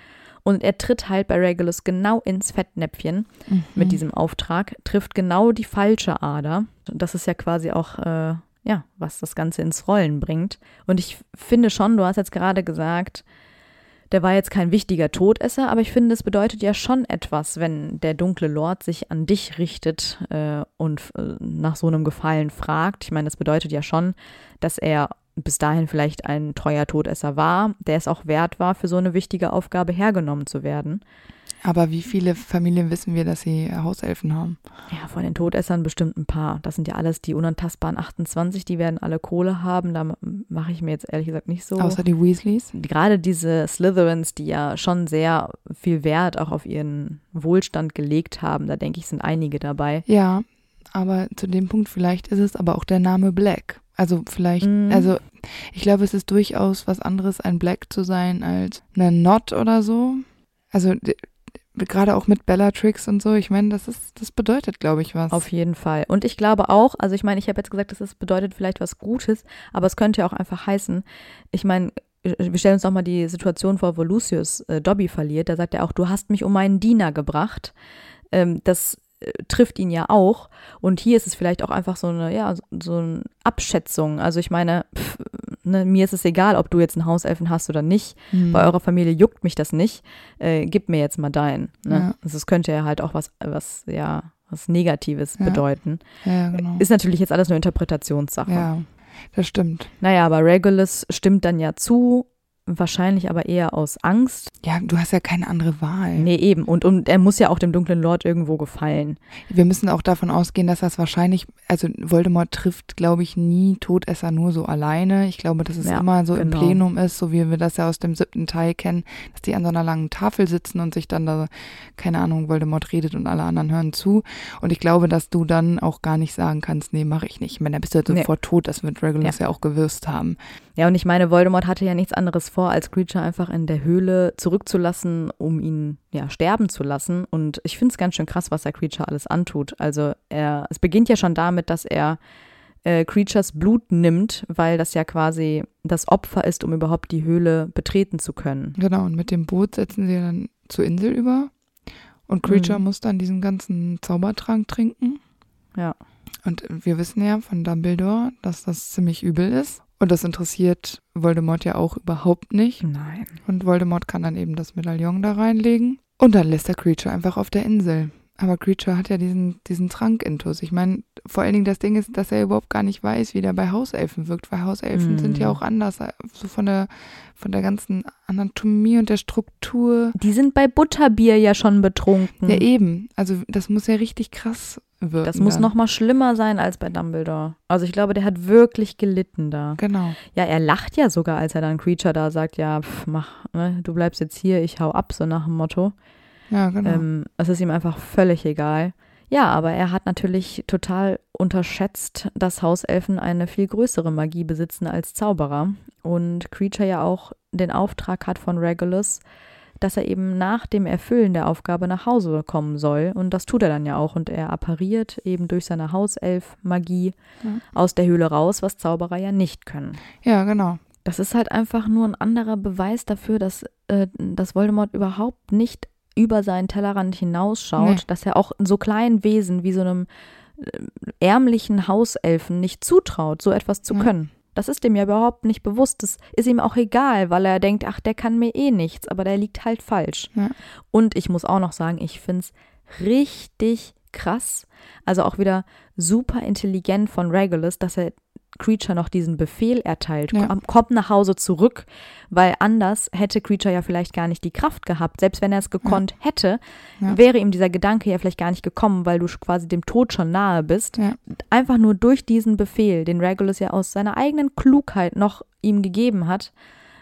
Und er tritt halt bei Regulus genau ins Fettnäpfchen
Mhm.
mit diesem Auftrag, trifft genau die falsche Ader. Und das ist ja quasi auch, äh, ja, was das Ganze ins Rollen bringt. Und ich finde schon, du hast jetzt gerade gesagt, der war jetzt kein wichtiger Todesser, aber ich finde, es bedeutet ja schon etwas, wenn der dunkle Lord sich an dich richtet äh, und äh, nach so einem Gefallen fragt. Ich meine, das bedeutet ja schon, dass er bis dahin vielleicht ein treuer Todesser war, der es auch wert war, für so eine wichtige Aufgabe hergenommen zu werden.
Aber wie viele Familien wissen wir, dass sie Hauselfen haben?
Ja, von den Todessern bestimmt ein paar. Das sind ja alles die unantastbaren 28, die werden alle Kohle haben. Da ma- mache ich mir jetzt ehrlich gesagt nicht so.
Außer die Weasleys?
Gerade diese Slytherins, die ja schon sehr viel Wert auch auf ihren Wohlstand gelegt haben, da denke ich, sind einige dabei.
Ja, aber zu dem Punkt vielleicht ist es aber auch der Name Black. Also vielleicht,
Mhm.
also ich glaube, es ist durchaus was anderes, ein Black zu sein als eine Not oder so. Also gerade auch mit Bellatrix und so, ich meine, das ist, das bedeutet, glaube ich, was.
Auf jeden Fall. Und ich glaube auch, also ich meine, ich habe jetzt gesagt, dass es bedeutet vielleicht was Gutes, aber es könnte ja auch einfach heißen, ich meine, wir stellen uns doch mal die Situation vor, wo Lucius äh, Dobby verliert. Da sagt er auch, du hast mich um meinen Diener gebracht. Ähm, das äh, trifft ihn ja auch. Und hier ist es vielleicht auch einfach so eine, ja, so eine Abschätzung. Also ich meine, pff, ne, mir ist es egal, ob du jetzt einen Hauselfen hast oder nicht.
Hm.
Bei eurer Familie juckt mich das nicht. Äh, gib mir jetzt mal deinen. Ne?
Ja.
Also es könnte ja halt auch was, was, ja, was Negatives
Ja.
bedeuten.
ja, genau.
Ist natürlich jetzt alles nur Interpretationssache.
ja, das stimmt.
Naja, aber Regulus stimmt dann ja zu, wahrscheinlich aber eher aus Angst.
Ja, du hast ja keine andere Wahl.
Nee, eben. Und, und er muss ja auch dem dunklen Lord irgendwo gefallen.
Wir müssen auch davon ausgehen, dass das wahrscheinlich, also Voldemort trifft, glaube ich, nie Todesser nur so alleine. Ich glaube, dass es
Ja,
immer so
genau.
im Plenum ist, so wie wir das ja aus dem siebten Teil kennen, dass die an so einer langen Tafel sitzen und sich dann da, keine Ahnung, Voldemort redet und alle anderen hören zu. Und ich glaube, dass du dann auch gar nicht sagen kannst, nee, mache ich nicht. Ich meine, da bist du halt
Nee.
sofort tot, das wird Regulus ja. auch gewusst haben.
Ja, und ich meine, Voldemort hatte ja nichts anderes vor, als Creature einfach in der Höhle zurückzulassen, um ihn ja sterben zu lassen. Und ich finde es ganz schön krass, was der Creature alles antut. Also er, es beginnt ja schon damit, dass er äh, Creatures Blut nimmt, weil das ja quasi das Opfer ist, um überhaupt die Höhle betreten zu können.
Genau, und mit dem Boot setzen sie dann zur Insel über. Und Creature
Mhm.
muss dann diesen ganzen Zaubertrank trinken.
Ja.
Und wir wissen ja von Dumbledore, dass das ziemlich übel ist. Und das interessiert Voldemort ja auch überhaupt nicht.
Nein.
Und Voldemort kann dann eben das Medaillon da reinlegen. Und dann lässt der Creature einfach auf der Insel. Aber Creature hat ja diesen, diesen Trank-Intus. Ich meine, vor allen Dingen das Ding ist, dass er überhaupt gar nicht weiß, wie der bei Hauselfen wirkt, weil Hauselfen
Mm.
sind ja auch anders, so von der, von der ganzen Anatomie und der Struktur.
Die sind bei Butterbier ja schon betrunken.
Ja, eben. Also das muss ja richtig krass wirken.
Das muss
dann.
noch mal schlimmer sein als bei Dumbledore. Also ich glaube, der hat wirklich gelitten da.
Genau.
Ja, er lacht ja sogar, als er dann Creature da sagt, ja, pff, mach, ne, du bleibst jetzt hier, ich hau ab, so nach dem Motto.
Ja, genau.
Ähm, es ist ihm einfach völlig egal. Ja, aber er hat natürlich total unterschätzt, dass Hauselfen eine viel größere Magie besitzen als Zauberer. Und Creature ja auch den Auftrag hat von Regulus, dass er eben nach dem Erfüllen der Aufgabe nach Hause kommen soll. Und das tut er dann ja auch. Und er appariert eben durch seine Hauself-Magie
Ja.
aus der Höhle raus, was Zauberer ja nicht können.
ja, genau.
Das ist halt einfach nur ein anderer Beweis dafür, dass, äh, dass Voldemort überhaupt nicht über seinen Tellerrand hinausschaut,
Nee.
dass er auch so kleinen Wesen wie so einem äh, ärmlichen Hauselfen nicht zutraut, so etwas zu
Ja.
können. Das ist ihm ja überhaupt nicht bewusst. Das ist ihm auch egal, weil er denkt, ach, der kann mir eh nichts, aber der liegt halt falsch.
Ja.
Und ich muss auch noch sagen, ich finde es richtig krass, also auch wieder super intelligent von Regulus, dass er Creature noch diesen Befehl erteilt.
Ja.
Komm, kommt nach Hause zurück, weil anders hätte Creature ja vielleicht gar nicht die Kraft gehabt. Selbst wenn er es gekonnt hätte,
Ja.
wäre ihm dieser Gedanke ja vielleicht gar nicht gekommen, weil du quasi dem Tod schon nahe bist.
Ja.
Einfach nur durch diesen Befehl, den Regulus ja aus seiner eigenen Klugheit noch ihm gegeben hat,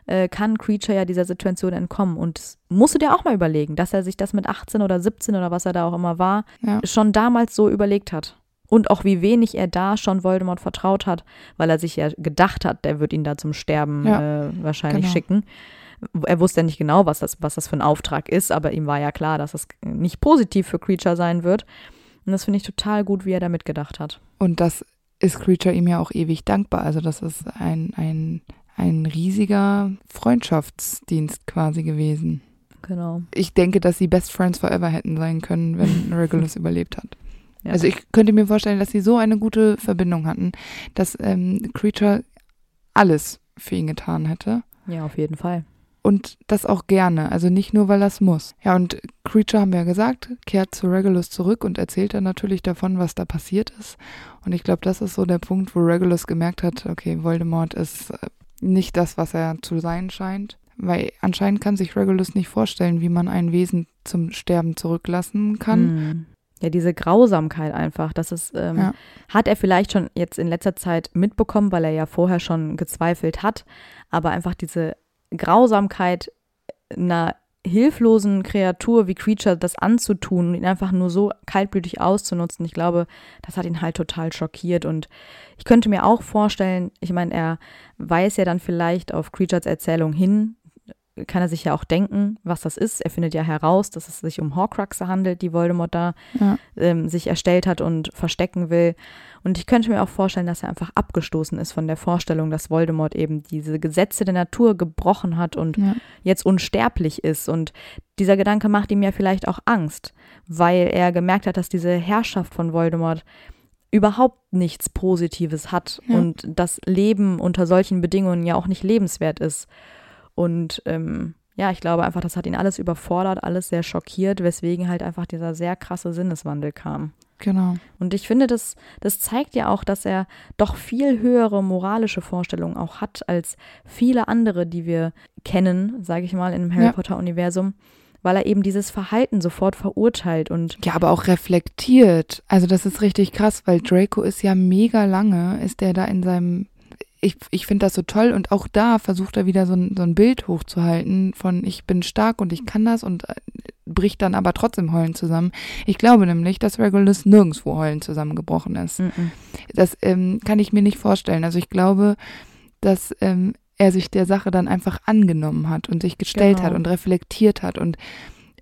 äh, kann Creature ja dieser Situation entkommen. Und das musst du dir auch mal überlegen, dass er sich das mit 18 oder 17 oder was er da auch immer war,
Ja.
schon damals so überlegt hat. Und auch wie wenig er da schon Voldemort vertraut hat, weil er sich ja gedacht hat, der wird ihn da zum Sterben
Ja,
äh, wahrscheinlich
genau.
schicken. Er wusste ja nicht genau, was das, was das für ein Auftrag ist, aber ihm war ja klar, dass es nicht positiv für Creature sein wird. Und das finde ich total gut, wie er da mitgedacht hat.
Und das ist Creature ihm ja auch ewig dankbar. Also das ist ein, ein, ein riesiger Freundschaftsdienst quasi gewesen.
Genau.
Ich denke, dass sie Best Friends Forever hätten sein können, wenn Regulus überlebt hat.
Ja.
Also ich könnte mir vorstellen, dass sie so eine gute Verbindung hatten, dass ähm, Creature alles für ihn getan hätte.
ja, auf jeden Fall.
Und das auch gerne, also nicht nur, weil er es muss. Ja, und Creature, haben wir ja gesagt, kehrt zu Regulus zurück und erzählt dann natürlich davon, was da passiert ist. Und ich glaube, das ist so der Punkt, wo Regulus gemerkt hat, okay, Voldemort ist äh, nicht das, was er zu sein scheint. Weil anscheinend kann sich Regulus nicht vorstellen, wie man ein Wesen zum Sterben zurücklassen kann.
Mhm. Ja, diese Grausamkeit einfach, das ist, ähm,
Ja.
hat er vielleicht schon jetzt in letzter Zeit mitbekommen, weil er ja vorher schon gezweifelt hat, aber einfach diese Grausamkeit einer hilflosen Kreatur wie Creature das anzutun und ihn einfach nur so kaltblütig auszunutzen, ich glaube, das hat ihn halt total schockiert und ich könnte mir auch vorstellen, ich meine, er weiß ja dann vielleicht auf Creatures Erzählung hin, kann er sich ja auch denken, was das ist. Er findet ja heraus, dass es sich um Horcruxe handelt, die Voldemort da
Ja.
ähm, sich erstellt hat und verstecken will. Und ich könnte mir auch vorstellen, dass er einfach abgestoßen ist von der Vorstellung, dass Voldemort eben diese Gesetze der Natur gebrochen hat und
Ja.
jetzt unsterblich ist. Und dieser Gedanke macht ihm ja vielleicht auch Angst, weil er gemerkt hat, dass diese Herrschaft von Voldemort überhaupt nichts Positives hat
Ja.
und das Leben unter solchen Bedingungen ja auch nicht lebenswert ist. Und ähm, ja, ich glaube einfach, das hat ihn alles überfordert, alles sehr schockiert, weswegen halt einfach dieser sehr krasse Sinneswandel kam.
Genau.
Und ich finde, das, das zeigt ja auch, dass er doch viel höhere moralische Vorstellungen auch hat als viele andere, die wir kennen, sage ich mal, im Harry
Ja.
Potter-Universum, weil er eben dieses Verhalten sofort verurteilt und
Ja, aber auch reflektiert. Also das ist richtig krass, weil Draco ist ja mega lange, ist der da in seinem ich, ich finde das so toll und auch da versucht er wieder so ein, so ein Bild hochzuhalten von ich bin stark und ich kann das und äh, bricht dann aber trotzdem heulend zusammen. Ich glaube nämlich, dass Regulus nirgendwo heulend zusammengebrochen ist.
Mhm.
Das ähm, kann ich mir nicht vorstellen. Also ich glaube, dass ähm, er sich der Sache dann einfach angenommen hat und sich gestellt
Genau.
hat und reflektiert hat und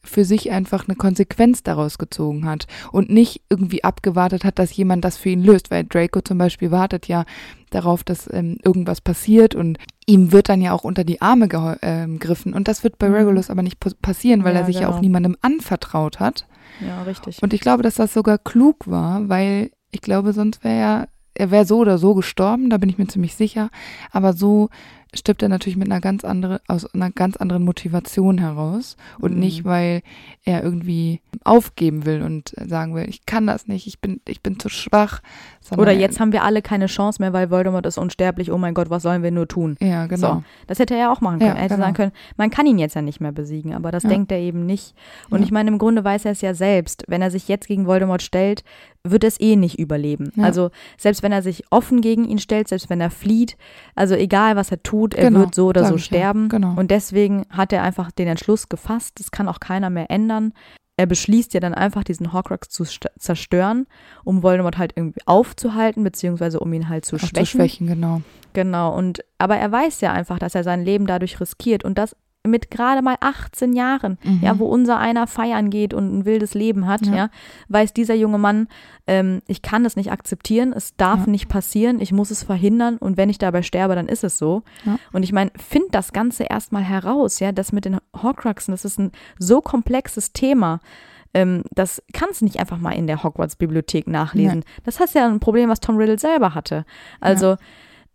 für sich einfach eine Konsequenz daraus gezogen hat und nicht irgendwie abgewartet hat, dass jemand das für ihn löst, weil Draco zum Beispiel wartet ja darauf, dass ähm, irgendwas passiert und ihm wird dann ja auch unter die Arme ähm, gegriffen und das wird bei
Mhm.
Regulus aber nicht passieren, weil
Ja,
er sich ja
genau.
auch niemandem anvertraut hat.
Ja, richtig.
Und ich glaube, dass das sogar klug war, weil ich glaube, sonst wäre er, er wäre so oder so gestorben, da bin ich mir ziemlich sicher. Aber so stirbt er natürlich mit einer ganz anderen, aus einer ganz anderen Motivation heraus und
Mhm.
nicht, weil er irgendwie aufgeben will und sagen will, ich kann das nicht, ich bin, ich bin zu schwach.
Oder
er-
jetzt haben wir alle keine Chance mehr, weil Voldemort ist unsterblich. Oh mein Gott, was sollen wir nur tun?
Ja, genau.
So, das hätte er ja auch machen können.
Ja,
er hätte
genau.
sagen können, man kann ihn jetzt ja nicht mehr besiegen, aber das
Ja.
denkt er eben nicht. Und
Ja.
ich meine, im Grunde weiß er es ja selbst. Wenn er sich jetzt gegen Voldemort stellt, wird es eh nicht überleben. Also selbst wenn er sich offen gegen ihn stellt, selbst wenn er flieht, also egal was er tut, er
Genau,
wird so oder so sterben.
Genau.
Und deswegen hat er einfach den Entschluss gefasst, das kann auch keiner mehr ändern. Er beschließt ja dann einfach, diesen Horcrux zu st- zerstören, um Voldemort halt irgendwie aufzuhalten, beziehungsweise um ihn halt zu
Auch
schwächen.
zu schwächen, genau.
Genau, und aber er weiß ja einfach, dass er sein Leben dadurch riskiert und das mit gerade mal 18 Jahren,
Mhm.
ja, wo unser einer feiern geht und ein wildes Leben hat, ja,
Ja.
weiß dieser junge Mann, ähm, ich kann das nicht akzeptieren, es darf
Ja.
nicht passieren, ich muss es verhindern und wenn ich dabei sterbe, dann ist es so.
Ja.
Und ich meine, find das Ganze erstmal heraus, ja, das mit den Horcruxen, das ist ein so komplexes Thema. Ähm, das kannst du nicht einfach mal in der Hogwarts-Bibliothek nachlesen. Das ist ja ein Problem, was Tom Riddle selber hatte. Also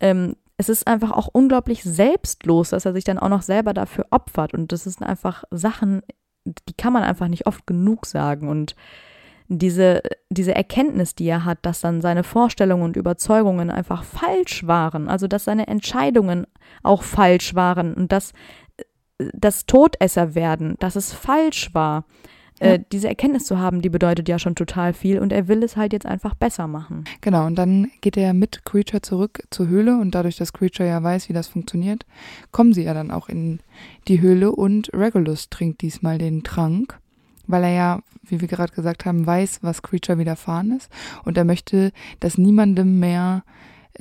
ähm, es ist einfach auch unglaublich selbstlos, dass er sich dann auch noch selber dafür opfert. Und das sind einfach Sachen, die kann man einfach nicht oft genug sagen. Und diese, diese Erkenntnis, die er hat, dass dann seine Vorstellungen und Überzeugungen einfach falsch waren, also dass seine Entscheidungen auch falsch waren und dass das Todesser werden, dass es falsch war. Äh, diese Erkenntnis zu haben, die bedeutet ja schon total viel und er will es halt jetzt einfach besser machen.
Genau, und dann geht er mit Creature zurück zur Höhle und dadurch, dass Creature ja weiß, wie das funktioniert, kommen sie ja dann auch in die Höhle und Regulus trinkt diesmal den Trank, weil er ja, wie wir gerade gesagt haben, weiß, was Creature widerfahren ist und er möchte das niemandem mehr äh,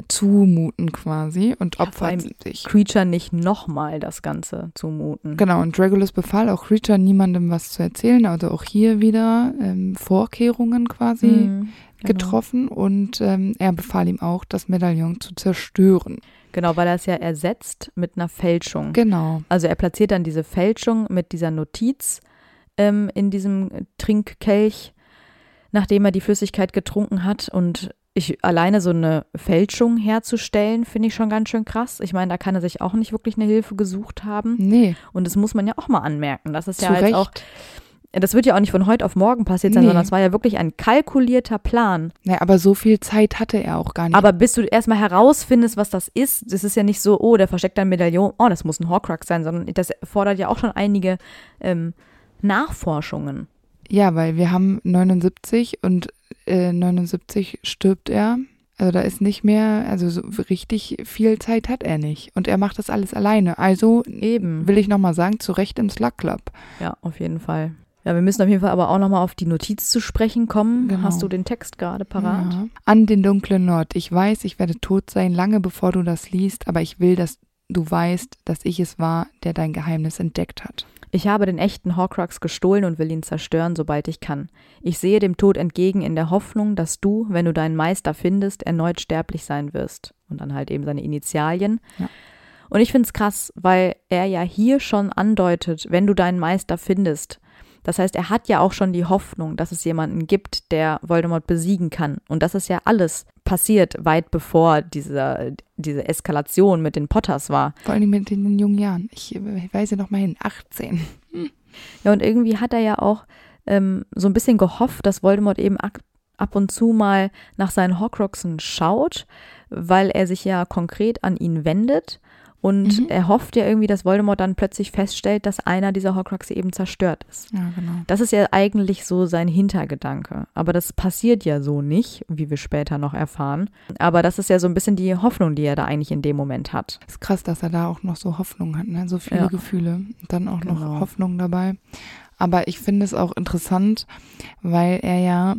zumuten quasi und
Ja,
opfert sich.
Creature nicht nochmal das Ganze zumuten.
Genau, und Regulus befahl auch Creature niemandem was zu erzählen, also auch hier wieder ähm, Vorkehrungen quasi
Mhm, genau.
getroffen und ähm, er befahl ihm auch, das Medaillon zu zerstören.
Genau, weil er es ja ersetzt mit einer Fälschung.
Genau.
Also er platziert dann diese Fälschung mit dieser Notiz ähm, in diesem Trinkkelch, nachdem er die Flüssigkeit getrunken hat. Und ich alleine so eine Fälschung herzustellen, finde ich schon ganz schön krass. Ich meine, da kann er sich auch nicht wirklich eine Hilfe gesucht haben.
Nee,
Und das muss man ja auch mal anmerken. Das ist
zu
ja
Recht.
auch, das wird ja auch nicht von heute auf morgen passiert sein,
Nee.
sondern es war ja wirklich ein kalkulierter Plan.
Ja, aber so viel Zeit hatte er auch gar nicht.
Aber bis du erstmal herausfindest, was das ist, das ist ja nicht so, oh, der versteckt ein Medaillon, oh, das muss ein Horcrux sein, sondern das fordert ja auch schon einige ähm, Nachforschungen.
ja, weil wir haben 79 und äh, 79 stirbt er. Also da ist nicht mehr, also so richtig viel Zeit hat er nicht. Und er macht das alles alleine. Also
Eben.
will ich nochmal sagen, zu Recht im Slug Club.
Ja, auf jeden Fall. Ja, wir müssen auf jeden Fall aber auch nochmal auf die Notiz zu sprechen kommen.
Genau.
Hast du den Text gerade parat?
Ja. An den dunklen Lord. Ich weiß, ich werde tot sein, lange bevor du das liest, aber ich will, dass du weißt, dass ich es war, der dein Geheimnis entdeckt hat.
Ich habe den echten Horcrux gestohlen und will ihn zerstören, sobald ich kann. Ich sehe dem Tod entgegen in der Hoffnung, dass du, wenn du deinen Meister findest, erneut sterblich sein wirst. Und dann halt eben seine Initialien.
Ja.
Und ich finde es krass, weil er ja hier schon andeutet, wenn du deinen Meister findest. Das heißt, er hat ja auch schon die Hoffnung, dass es jemanden gibt, der Voldemort besiegen kann. Und das ist ja alles passiert, weit bevor diese, diese Eskalation mit den Potters war.
Vor allem mit den jungen Jahren. Ich, ich weise noch mal hin, 18.
Ja, und irgendwie hat er ja auch ähm, so ein bisschen gehofft, dass Voldemort eben ak- ab und zu mal nach seinen Horcruxen schaut, weil er sich ja konkret an ihn wendet. Und
Mhm.
er hofft ja irgendwie, dass Voldemort dann plötzlich feststellt, dass einer dieser Horcruxe eben zerstört ist.
Ja, genau.
Das ist ja eigentlich so sein Hintergedanke. Aber das passiert ja so nicht, wie wir später noch erfahren. Aber das ist ja so ein bisschen die Hoffnung, die er da eigentlich in dem Moment hat.
Ist krass, dass er da auch noch so Hoffnung hat, ne? so viele
Ja.
Gefühle. Und dann auch noch
Genau.
Hoffnung dabei. Aber ich finde es auch interessant, weil er ja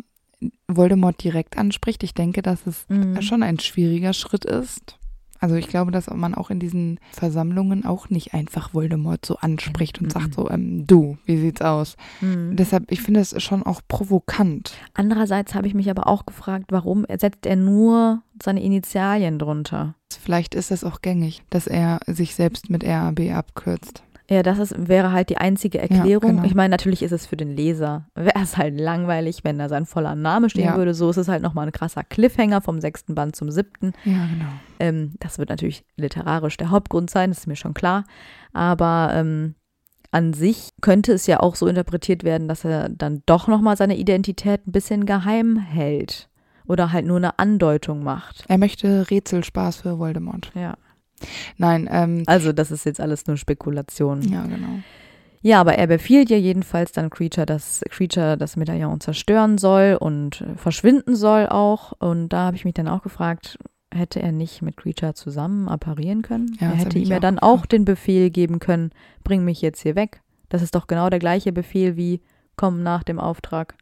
Voldemort direkt anspricht. Ich denke, dass es
Mhm.
schon ein schwieriger Schritt ist. Also ich glaube, dass man auch in diesen Versammlungen auch nicht einfach Voldemort so anspricht und
Mhm.
sagt so, ähm, du, wie sieht's aus?
Mhm.
Deshalb, ich finde es schon auch provokant.
Andererseits habe ich mich aber auch gefragt, warum setzt er nur seine Initialien drunter?
Vielleicht ist es auch gängig, dass er sich selbst mit RAB abkürzt.
Ja, das ist, wäre halt die einzige Erklärung.
genau.
Ich meine, natürlich ist es für den Leser, wäre es halt langweilig, wenn da sein voller Name stehen
Ja.
würde. So ist es halt nochmal ein krasser Cliffhanger vom sechsten Band zum siebten.
Ja, genau.
Ähm, das wird natürlich literarisch der Hauptgrund sein, das ist mir schon klar. Aber ähm, an sich könnte es ja auch so interpretiert werden, dass er dann doch nochmal seine Identität ein bisschen geheim hält. Oder halt nur eine Andeutung macht.
Er möchte Rätselspaß für Voldemort.
Ja.
Nein, ähm,
Also, das ist jetzt alles nur Spekulation.
ja, genau.
Ja, aber er befiehlt ja jedenfalls dann Creature, dass Creature das Medaillon zerstören soll und äh, verschwinden soll auch. Und da habe ich mich dann auch gefragt, hätte er nicht mit Creature zusammen apparieren können?
Ja,
er hätte ihm ja dann auch den Befehl geben können, bring mich jetzt hier weg. Das ist doch genau der gleiche Befehl wie komm nach dem Auftrag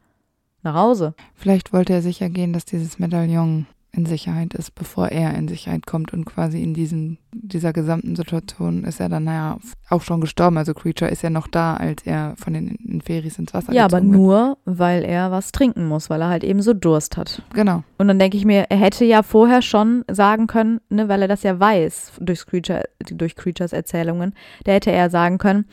nach Hause.
Vielleicht wollte er sicher gehen, dass dieses Medaillon in Sicherheit ist, bevor er in Sicherheit kommt und quasi in diesem, dieser gesamten Situation ist er dann naja auch schon gestorben. Also Creature ist ja noch da, als er von den Inferis ins Wasser
Ja, aber
wird.
nur, weil er was trinken muss, weil er halt eben so Durst hat.
Genau.
Und dann denke ich mir, er hätte ja vorher schon sagen können, ne, weil er das ja weiß durch, Creature, durch Creatures Erzählungen, der hätte er sagen können,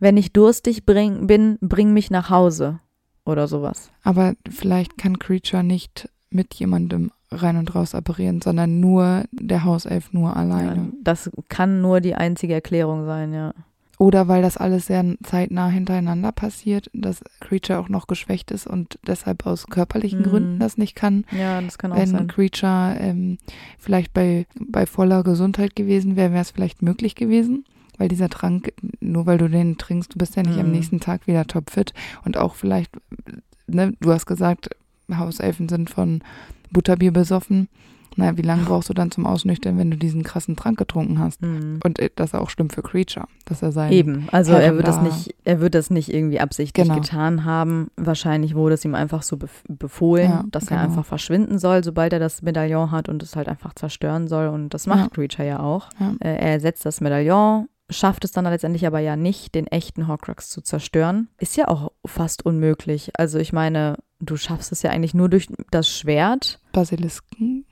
wenn ich durstig bring, bin, bring mich nach Hause oder sowas.
Aber vielleicht kann Creature nicht mit jemandem rein und raus apparieren, sondern nur der Hauself nur
Ja,
alleine.
das kann nur die einzige Erklärung sein, ja.
Oder weil das alles sehr zeitnah hintereinander passiert, dass Creature auch noch geschwächt ist und deshalb aus körperlichen
Mhm.
Gründen das nicht kann.
Ja, das kann auch
Wenn
sein.
Creature ähm, vielleicht bei, bei voller Gesundheit gewesen wäre, wäre es vielleicht möglich gewesen. Weil dieser Trank, nur weil du den trinkst, du bist ja nicht am
Mhm.
nächsten Tag wieder topfit. Und auch vielleicht, ne, du hast gesagt, Hauselfen sind von Butterbier besoffen. Naja, wie lange brauchst du dann zum Ausnüchtern, wenn du diesen krassen Trank getrunken hast?
Mhm.
Und äh, das auch stimmt für Creature, dass er sein.
Eben, also er wird das
da-
nicht, er wird das nicht irgendwie absichtlich
Genau.
getan haben. Wahrscheinlich wurde es ihm einfach so bef befohlen,
Ja,
dass er
genau.
einfach verschwinden soll, sobald er das Medaillon hat und es halt einfach zerstören soll. Und das macht
Ja.
Creature ja auch.
Ja.
Äh, er ersetzt das Medaillon, schafft es dann letztendlich aber ja nicht, den echten Horcrux zu zerstören. Ist ja auch fast unmöglich. Also ich meine, du schaffst es ja eigentlich nur durch das Schwert,
Basiliskengift,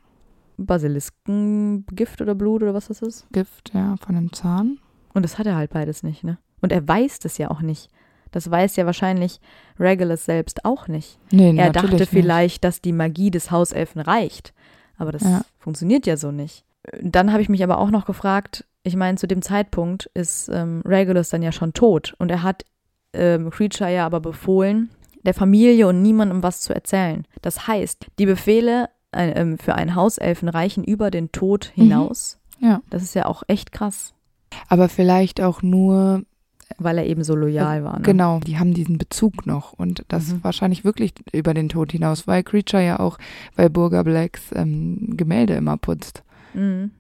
Basiliskengift oder Blut oder was das ist.
ja, von dem Zahn.
Und das hat er halt beides nicht, ne? Und er weiß das ja auch nicht. Das weiß ja wahrscheinlich Regulus selbst auch nicht.
Nee,
Er dachte
nicht.
vielleicht, dass die Magie des Hauselfen reicht. Aber das
Ja.
funktioniert ja so nicht. Dann habe ich mich aber auch noch gefragt, ich meine, zu dem Zeitpunkt ist ähm, Regulus dann ja schon tot. Und er hat ähm, Creature ja aber befohlen, der Familie und niemandem was zu erzählen. Das heißt, die Befehle äh, ähm, für einen Hauselfen reichen über den Tod
Mhm.
hinaus.
Ja.
Das ist ja auch echt krass,
Aber vielleicht auch nur,
weil er eben so loyal war. Ne?
genau, die haben diesen Bezug noch und das
Mhm.
wahrscheinlich wirklich über den Tod hinaus, weil Creature ja auch bei Burger Blacks ähm, Gemälde immer putzt.
Mhm.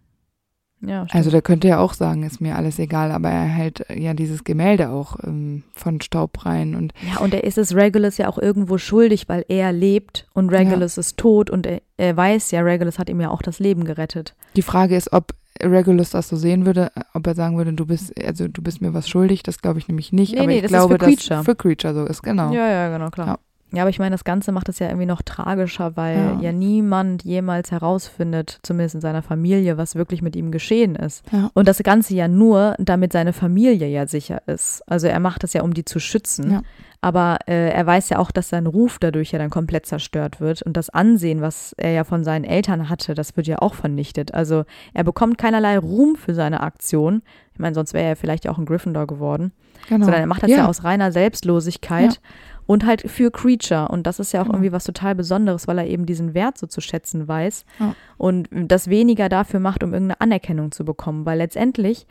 Ja.
Also der könnte ja auch sagen, ist mir alles egal, aber er hält ja dieses Gemälde auch ähm, von Staub rein und
ja, und er ist es Regulus ja auch irgendwo schuldig, weil er lebt und Regulus ist tot und er, er weiß ja, Regulus hat ihm ja auch das Leben gerettet.
die Frage ist, ob Regulus das so sehen würde, ob er sagen würde, du bist, also du bist mir was schuldig, das glaube ich nämlich nicht,
Nee,
aber
nee,
ich
das ist
glaube,
für Creature.
dass für Creature so ist, genau.
Ja, ja, genau, klar.
Ja.
Ja. aber ich meine, das Ganze macht es ja irgendwie noch tragischer, weil
Ja.
ja. niemand jemals herausfindet, zumindest in seiner Familie, was wirklich mit ihm geschehen ist.
Ja.
Und das Ganze ja nur, damit seine Familie ja sicher ist. Also er macht es ja, um die zu schützen.
Ja.
Aber äh, er weiß ja auch, dass sein Ruf dadurch ja dann komplett zerstört wird. Und das Ansehen, was er ja von seinen Eltern hatte, das wird ja auch vernichtet. Also er bekommt keinerlei Ruhm für seine Aktion. Ich meine, sonst wäre er vielleicht auch ein Gryffindor geworden.
genau.
Sondern er macht das ja, aus reiner Selbstlosigkeit. Und halt für Creature. Und das ist ja auch
Genau.
irgendwie was total Besonderes, weil er eben diesen Wert so zu schätzen weiß
Ja.
und das weniger dafür macht, um irgendeine Anerkennung zu bekommen. Weil letztendlich,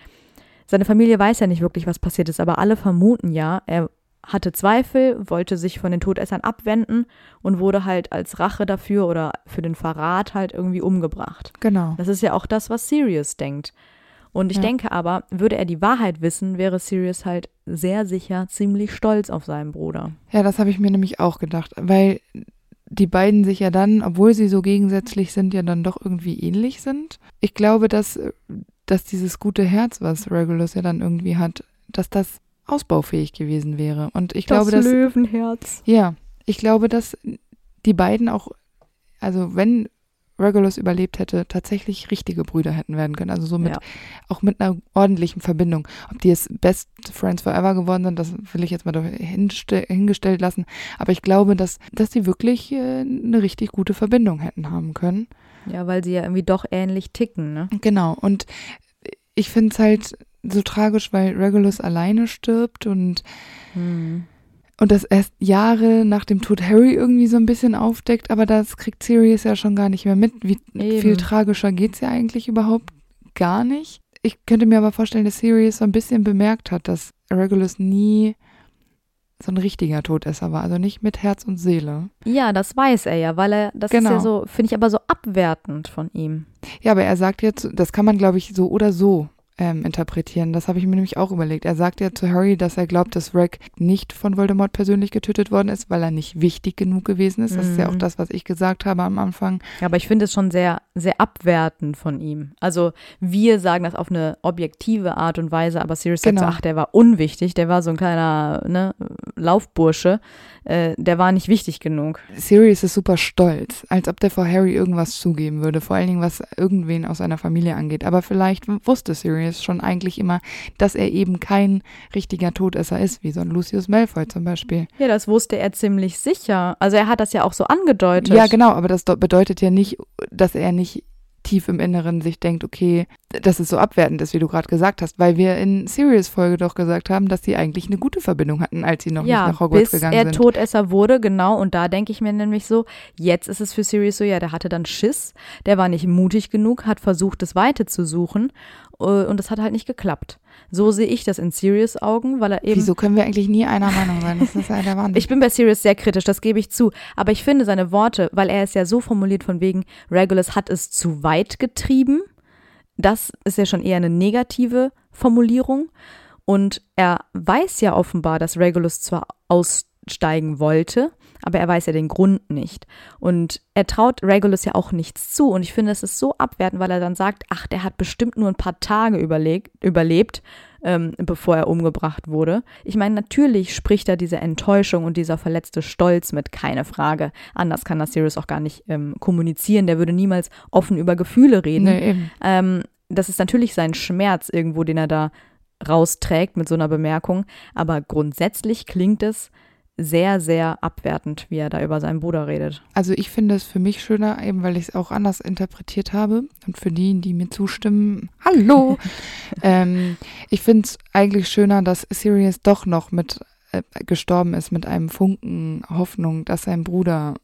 seine Familie weiß ja nicht wirklich, was passiert ist, aber alle vermuten ja, er hatte Zweifel, wollte sich von den Todessern abwenden und wurde halt als Rache dafür oder für den Verrat halt irgendwie umgebracht.
Genau.
Das ist ja auch das, was Sirius denkt. Und ich
Ja.
denke aber, würde er die Wahrheit wissen, wäre Sirius halt sehr sicher ziemlich stolz auf seinen Bruder.
Ja, das habe ich mir nämlich auch gedacht, weil die beiden sich ja dann, obwohl sie so gegensätzlich sind, ja dann doch irgendwie ähnlich sind. Ich glaube, dass, dass dieses gute Herz, was Regulus ja dann irgendwie hat, dass das ausbaufähig gewesen wäre. Und ich glaube, dass
Löwenherz.
Ja, ich glaube, dass die beiden auch, also wenn Regulus überlebt hätte, tatsächlich richtige Brüder hätten werden können. Also so mit,
Ja.
auch mit einer ordentlichen Verbindung. Ob die jetzt Best Friends Forever geworden sind, das will ich jetzt mal hingestellt lassen. Aber ich glaube, dass, dass die wirklich äh, eine richtig gute Verbindung hätten haben können.
Ja, weil sie ja irgendwie doch ähnlich ticken, ne?
Genau. Und ich finde es halt so tragisch, weil Regulus alleine stirbt und
Hm.
Und das erst Jahre nach dem Tod Harry irgendwie so ein bisschen aufdeckt, aber das kriegt Sirius ja schon gar nicht mehr mit. Wie
Eben.
viel tragischer geht's ja eigentlich überhaupt gar nicht. Ich könnte mir aber vorstellen, dass Sirius so ein bisschen bemerkt hat, dass Regulus nie so ein richtiger Todesser war, also nicht mit Herz und Seele.
Ja, das weiß er ja, weil er, das ist
Genau.
ja so, finde ich aber so abwertend von ihm.
Ja, aber er sagt jetzt, das kann man, glaube ich, so oder so ähm, interpretieren. Das habe ich mir nämlich auch überlegt. Er sagt ja zu Harry, dass er glaubt, dass Reg nicht von Voldemort persönlich getötet worden ist, weil er nicht wichtig genug gewesen ist. Das ist ja auch
Mhm.
das, was ich gesagt habe am Anfang.
Ja, aber ich finde es schon sehr, sehr abwertend von ihm. Also wir sagen das auf eine objektive Art und Weise, aber Sirius sagt so,
Genau.
ach, der war unwichtig, der war so ein kleiner ne, Laufbursche, äh, der war nicht wichtig genug.
Sirius ist super stolz, als ob der vor Harry irgendwas zugeben würde, vor allen Dingen was irgendwen aus seiner Familie angeht. Aber vielleicht wusste Sirius schon eigentlich immer, dass er eben kein richtiger Todesser ist, wie so ein Lucius Malfoy zum Beispiel.
Ja, das wusste er ziemlich sicher. Also er hat das ja auch so angedeutet.
Ja, genau, aber das bedeutet ja nicht, dass er nicht tief im Inneren sich denkt, okay, dass es so abwertend ist, wie du gerade gesagt hast, weil wir in Sirius-Folge doch gesagt haben, dass sie eigentlich eine gute Verbindung hatten, als sie noch
ja,
nicht nach Hogwarts
bis
gegangen
er
sind.
Todesser wurde, genau. Und da denke ich mir nämlich so, jetzt ist es für Sirius so, ja, der hatte dann Schiss, der war nicht mutig genug, hat versucht, das Weite zu suchen äh, und das hat halt nicht geklappt. So sehe ich das in Sirius Augen, weil er eben
Wieso können wir eigentlich nie einer Meinung sein? Das ist ja der Wahnsinn.
Ich bin bei Sirius sehr kritisch, das gebe ich zu. Aber ich finde seine Worte, weil er es ja so formuliert von wegen, Regulus hat es zu weit getrieben. Das ist ja schon eher eine negative Formulierung. Und er weiß ja offenbar, dass Regulus zwar aussteigen wollte, aber er weiß ja den Grund nicht. Und er traut Regulus ja auch nichts zu. Und ich finde, es ist so abwertend, weil er dann sagt, ach, der hat bestimmt nur ein paar Tage überlegt, überlebt, ähm, bevor er umgebracht wurde. Ich meine, natürlich spricht da diese Enttäuschung und dieser verletzte Stolz mit, keine Frage. Anders kann das Sirius auch gar nicht ähm, kommunizieren. Der würde niemals offen über Gefühle reden.
nee.
Ähm, das ist natürlich sein Schmerz irgendwo, den er da rausträgt mit so einer Bemerkung. Aber grundsätzlich klingt es sehr, sehr abwertend, wie er da über seinen Bruder redet.
Also ich finde es für mich schöner, eben weil ich es auch anders interpretiert habe. Und für die, die mir zustimmen, hallo. ähm, ich finde es eigentlich schöner, dass Sirius doch noch mit äh, gestorben ist mit einem Funken Hoffnung, dass sein Bruder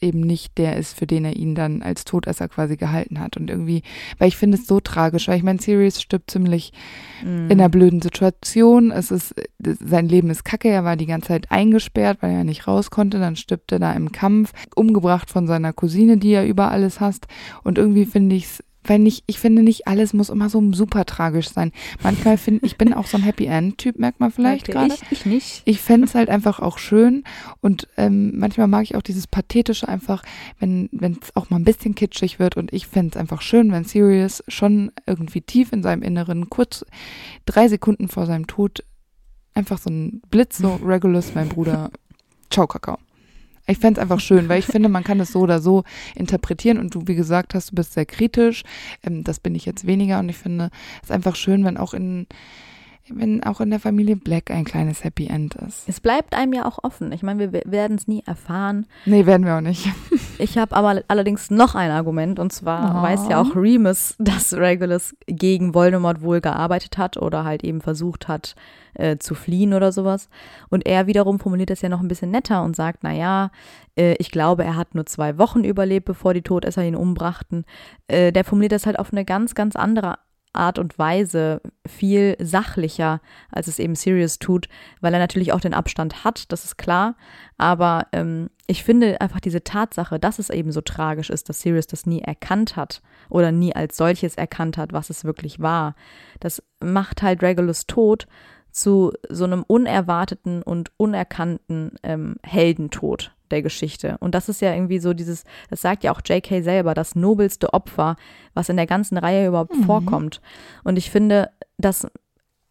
eben nicht der ist, für den er ihn dann als Todesser quasi gehalten hat. Und irgendwie, weil ich finde es so tragisch, weil ich meine, Sirius stirbt ziemlich in einer blöden Situation. Es ist, sein Leben ist kacke, er war die ganze Zeit eingesperrt, weil er nicht raus konnte. Dann stirbt er da im Kampf, umgebracht von seiner Cousine, die er über alles hasst. Und irgendwie finde ich es, weil nicht, ich finde nicht alles muss immer so super tragisch sein. Manchmal finde ich bin auch so ein Happy End-Typ, merkt man vielleicht
Okay,
gerade.
Ich, ich nicht.
Ich fände es halt einfach auch schön und ähm, manchmal mag ich auch dieses Pathetische einfach, wenn es auch mal ein bisschen kitschig wird und ich fände es einfach schön, wenn Sirius schon irgendwie tief in seinem Inneren, kurz drei Sekunden vor seinem Tod, einfach so ein Blitz, so Regulus, mein Bruder, ciao Kakao. Ich fände es einfach schön, weil ich finde, man kann es so oder so interpretieren und du, wie gesagt hast, du bist sehr kritisch. Ähm, das bin ich jetzt weniger und ich finde es einfach schön, wenn auch in wenn auch in der Familie Black ein kleines Happy End ist.
Es bleibt einem ja auch offen. Ich meine, wir werden es nie erfahren.
Nee, werden wir auch nicht.
Ich habe aber allerdings noch ein Argument und zwar
Oh.
weiß ja auch Remus, dass Regulus gegen Voldemort wohl gearbeitet hat oder halt eben versucht hat äh, zu fliehen oder sowas. Und er wiederum formuliert das ja noch ein bisschen netter und sagt, naja, äh, ich glaube, er hat nur zwei Wochen überlebt, bevor die Todesser ihn umbrachten. Äh, der formuliert das halt auf eine ganz, ganz andere Art und Weise viel sachlicher, als es eben Sirius tut, weil er natürlich auch den Abstand hat, das ist klar. Aber ähm, ich finde einfach diese Tatsache, dass es eben so tragisch ist, dass Sirius das nie erkannt hat oder nie als solches erkannt hat, was es wirklich war, das macht halt Regulus Tod zu so einem unerwarteten und unerkannten ähm, Heldentod der Geschichte. Und das ist ja irgendwie so dieses, das sagt ja auch J.K. selber, das nobelste Opfer, was in der ganzen Reihe überhaupt
Mhm.
vorkommt. Und ich finde, das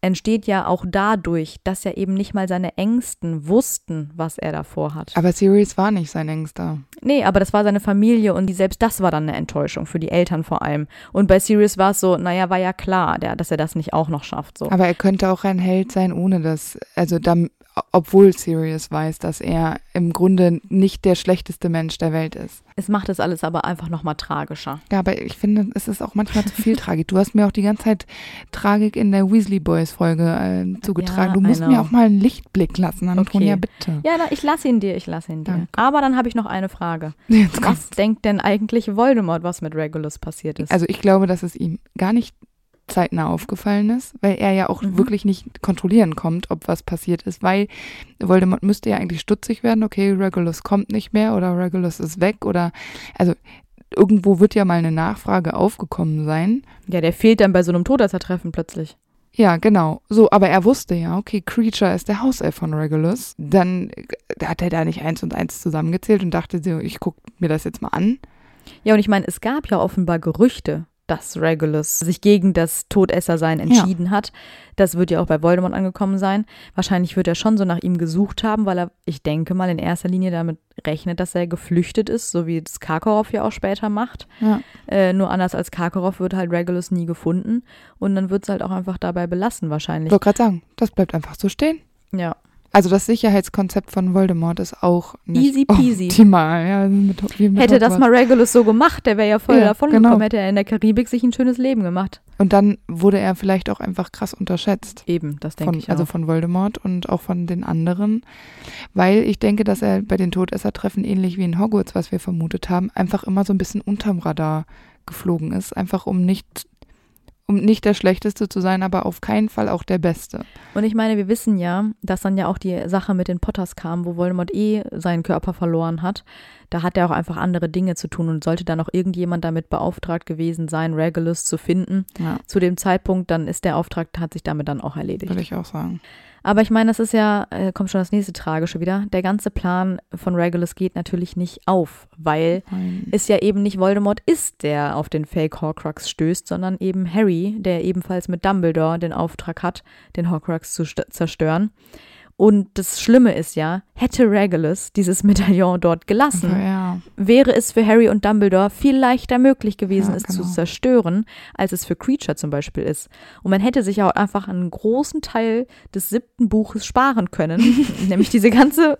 entsteht ja auch dadurch, dass ja eben nicht mal seine Ängsten wussten, was er davor hat.
Aber Sirius war nicht sein Ängster.
Nee, aber das war seine Familie und die, selbst das war dann eine Enttäuschung für die Eltern vor allem. Und bei Sirius war es so, naja, war ja klar, der, dass er das nicht auch noch schafft. So.
Aber er könnte auch ein Held sein, ohne das, also dann, obwohl Sirius weiß, dass er im Grunde nicht der schlechteste Mensch der Welt ist.
Es macht das alles aber einfach nochmal tragischer.
Ja, aber ich finde, es ist auch manchmal zu viel Tragik. Du hast mir auch die ganze Zeit Tragik in der Weasley Boys Folge äh, zugetragen.
Ja,
du musst mir auch mal einen Lichtblick lassen, Antonia,
Okay.
bitte.
Ja, ich lasse ihn dir, ich lasse ihn dir.
Danke.
Aber dann habe ich noch eine Frage.
Jetzt kommt's.
Was denkt denn eigentlich Voldemort, was mit Regulus passiert ist?
Also ich glaube, dass es ihm gar nicht zeitnah aufgefallen ist, weil er ja auch
Mhm.
wirklich nicht kontrollieren kommt, ob was passiert ist, weil Voldemort müsste ja eigentlich stutzig werden, okay, Regulus kommt nicht mehr oder Regulus ist weg oder also irgendwo wird ja mal eine Nachfrage aufgekommen sein.
ja, der fehlt dann bei so einem Todessertreffen plötzlich.
Ja, genau. So, aber er wusste ja, okay, Creature ist der Hauself von Regulus. Dann äh, hat er da nicht eins und eins zusammengezählt und dachte so, ich gucke mir das jetzt mal an.
Ja, und ich meine, es gab ja offenbar Gerüchte, dass Regulus sich gegen das Todessersein entschieden hat. Das wird ja auch bei Voldemort angekommen sein. Wahrscheinlich wird er schon so nach ihm gesucht haben, weil er, ich denke mal, in erster Linie damit rechnet, dass er geflüchtet ist, so wie das Karkaroff ja auch später macht.
Ja.
Äh, nur anders als Karkaroff wird halt Regulus nie gefunden. Und dann wird es halt auch einfach dabei belassen,
Ich
wahrscheinlich.
wollte gerade sagen, das bleibt einfach so stehen.
Ja.
Also das Sicherheitskonzept von Voldemort ist auch nicht
Easy peasy.
optimal. Ja, mit, wie mit
Hätte das
Hogwarts.
mal Regulus so gemacht, der wäre ja voll
Ja,
davon
genau.
gekommen, hätte er in der Karibik sich ein schönes Leben gemacht.
Und dann wurde er vielleicht auch einfach krass unterschätzt.
Eben, das denke ich auch.
also von Voldemort und auch von den anderen. Weil ich denke, dass er bei den Todessertreffen, ähnlich wie in Hogwarts, was wir vermutet haben, einfach immer so ein bisschen unterm Radar geflogen ist. Einfach um nicht, um nicht der Schlechteste zu sein, aber auf keinen Fall auch der Beste.
Und ich meine, wir wissen ja, dass dann ja auch die Sache mit den Potters kam, wo Voldemort eh seinen Körper verloren hat. Da hat er auch einfach andere Dinge zu tun und sollte dann auch irgendjemand damit beauftragt gewesen sein, Regulus zu finden.
Ja,
Zu dem Zeitpunkt, dann ist der Auftrag, hat sich damit dann auch erledigt.
würde ich auch sagen.
Aber ich meine, das ist ja, äh, kommt schon das nächste Tragische wieder. Der ganze Plan von Regulus geht natürlich nicht auf, weil
Nein.
es ja eben nicht Voldemort ist, der auf den Fake Horcrux stößt, sondern eben Harry, der ebenfalls mit Dumbledore den Auftrag hat, den Horcrux zu st- zerstören. Und das Schlimme ist ja, hätte Regulus dieses Medaillon dort gelassen,
Ja,
wäre es für Harry und Dumbledore viel leichter möglich gewesen,
Ja,
es zu
genau.
zerstören, als es für Creature zum Beispiel ist. Und man hätte sich ja auch einfach einen großen Teil des siebten Buches sparen können, nämlich diese ganze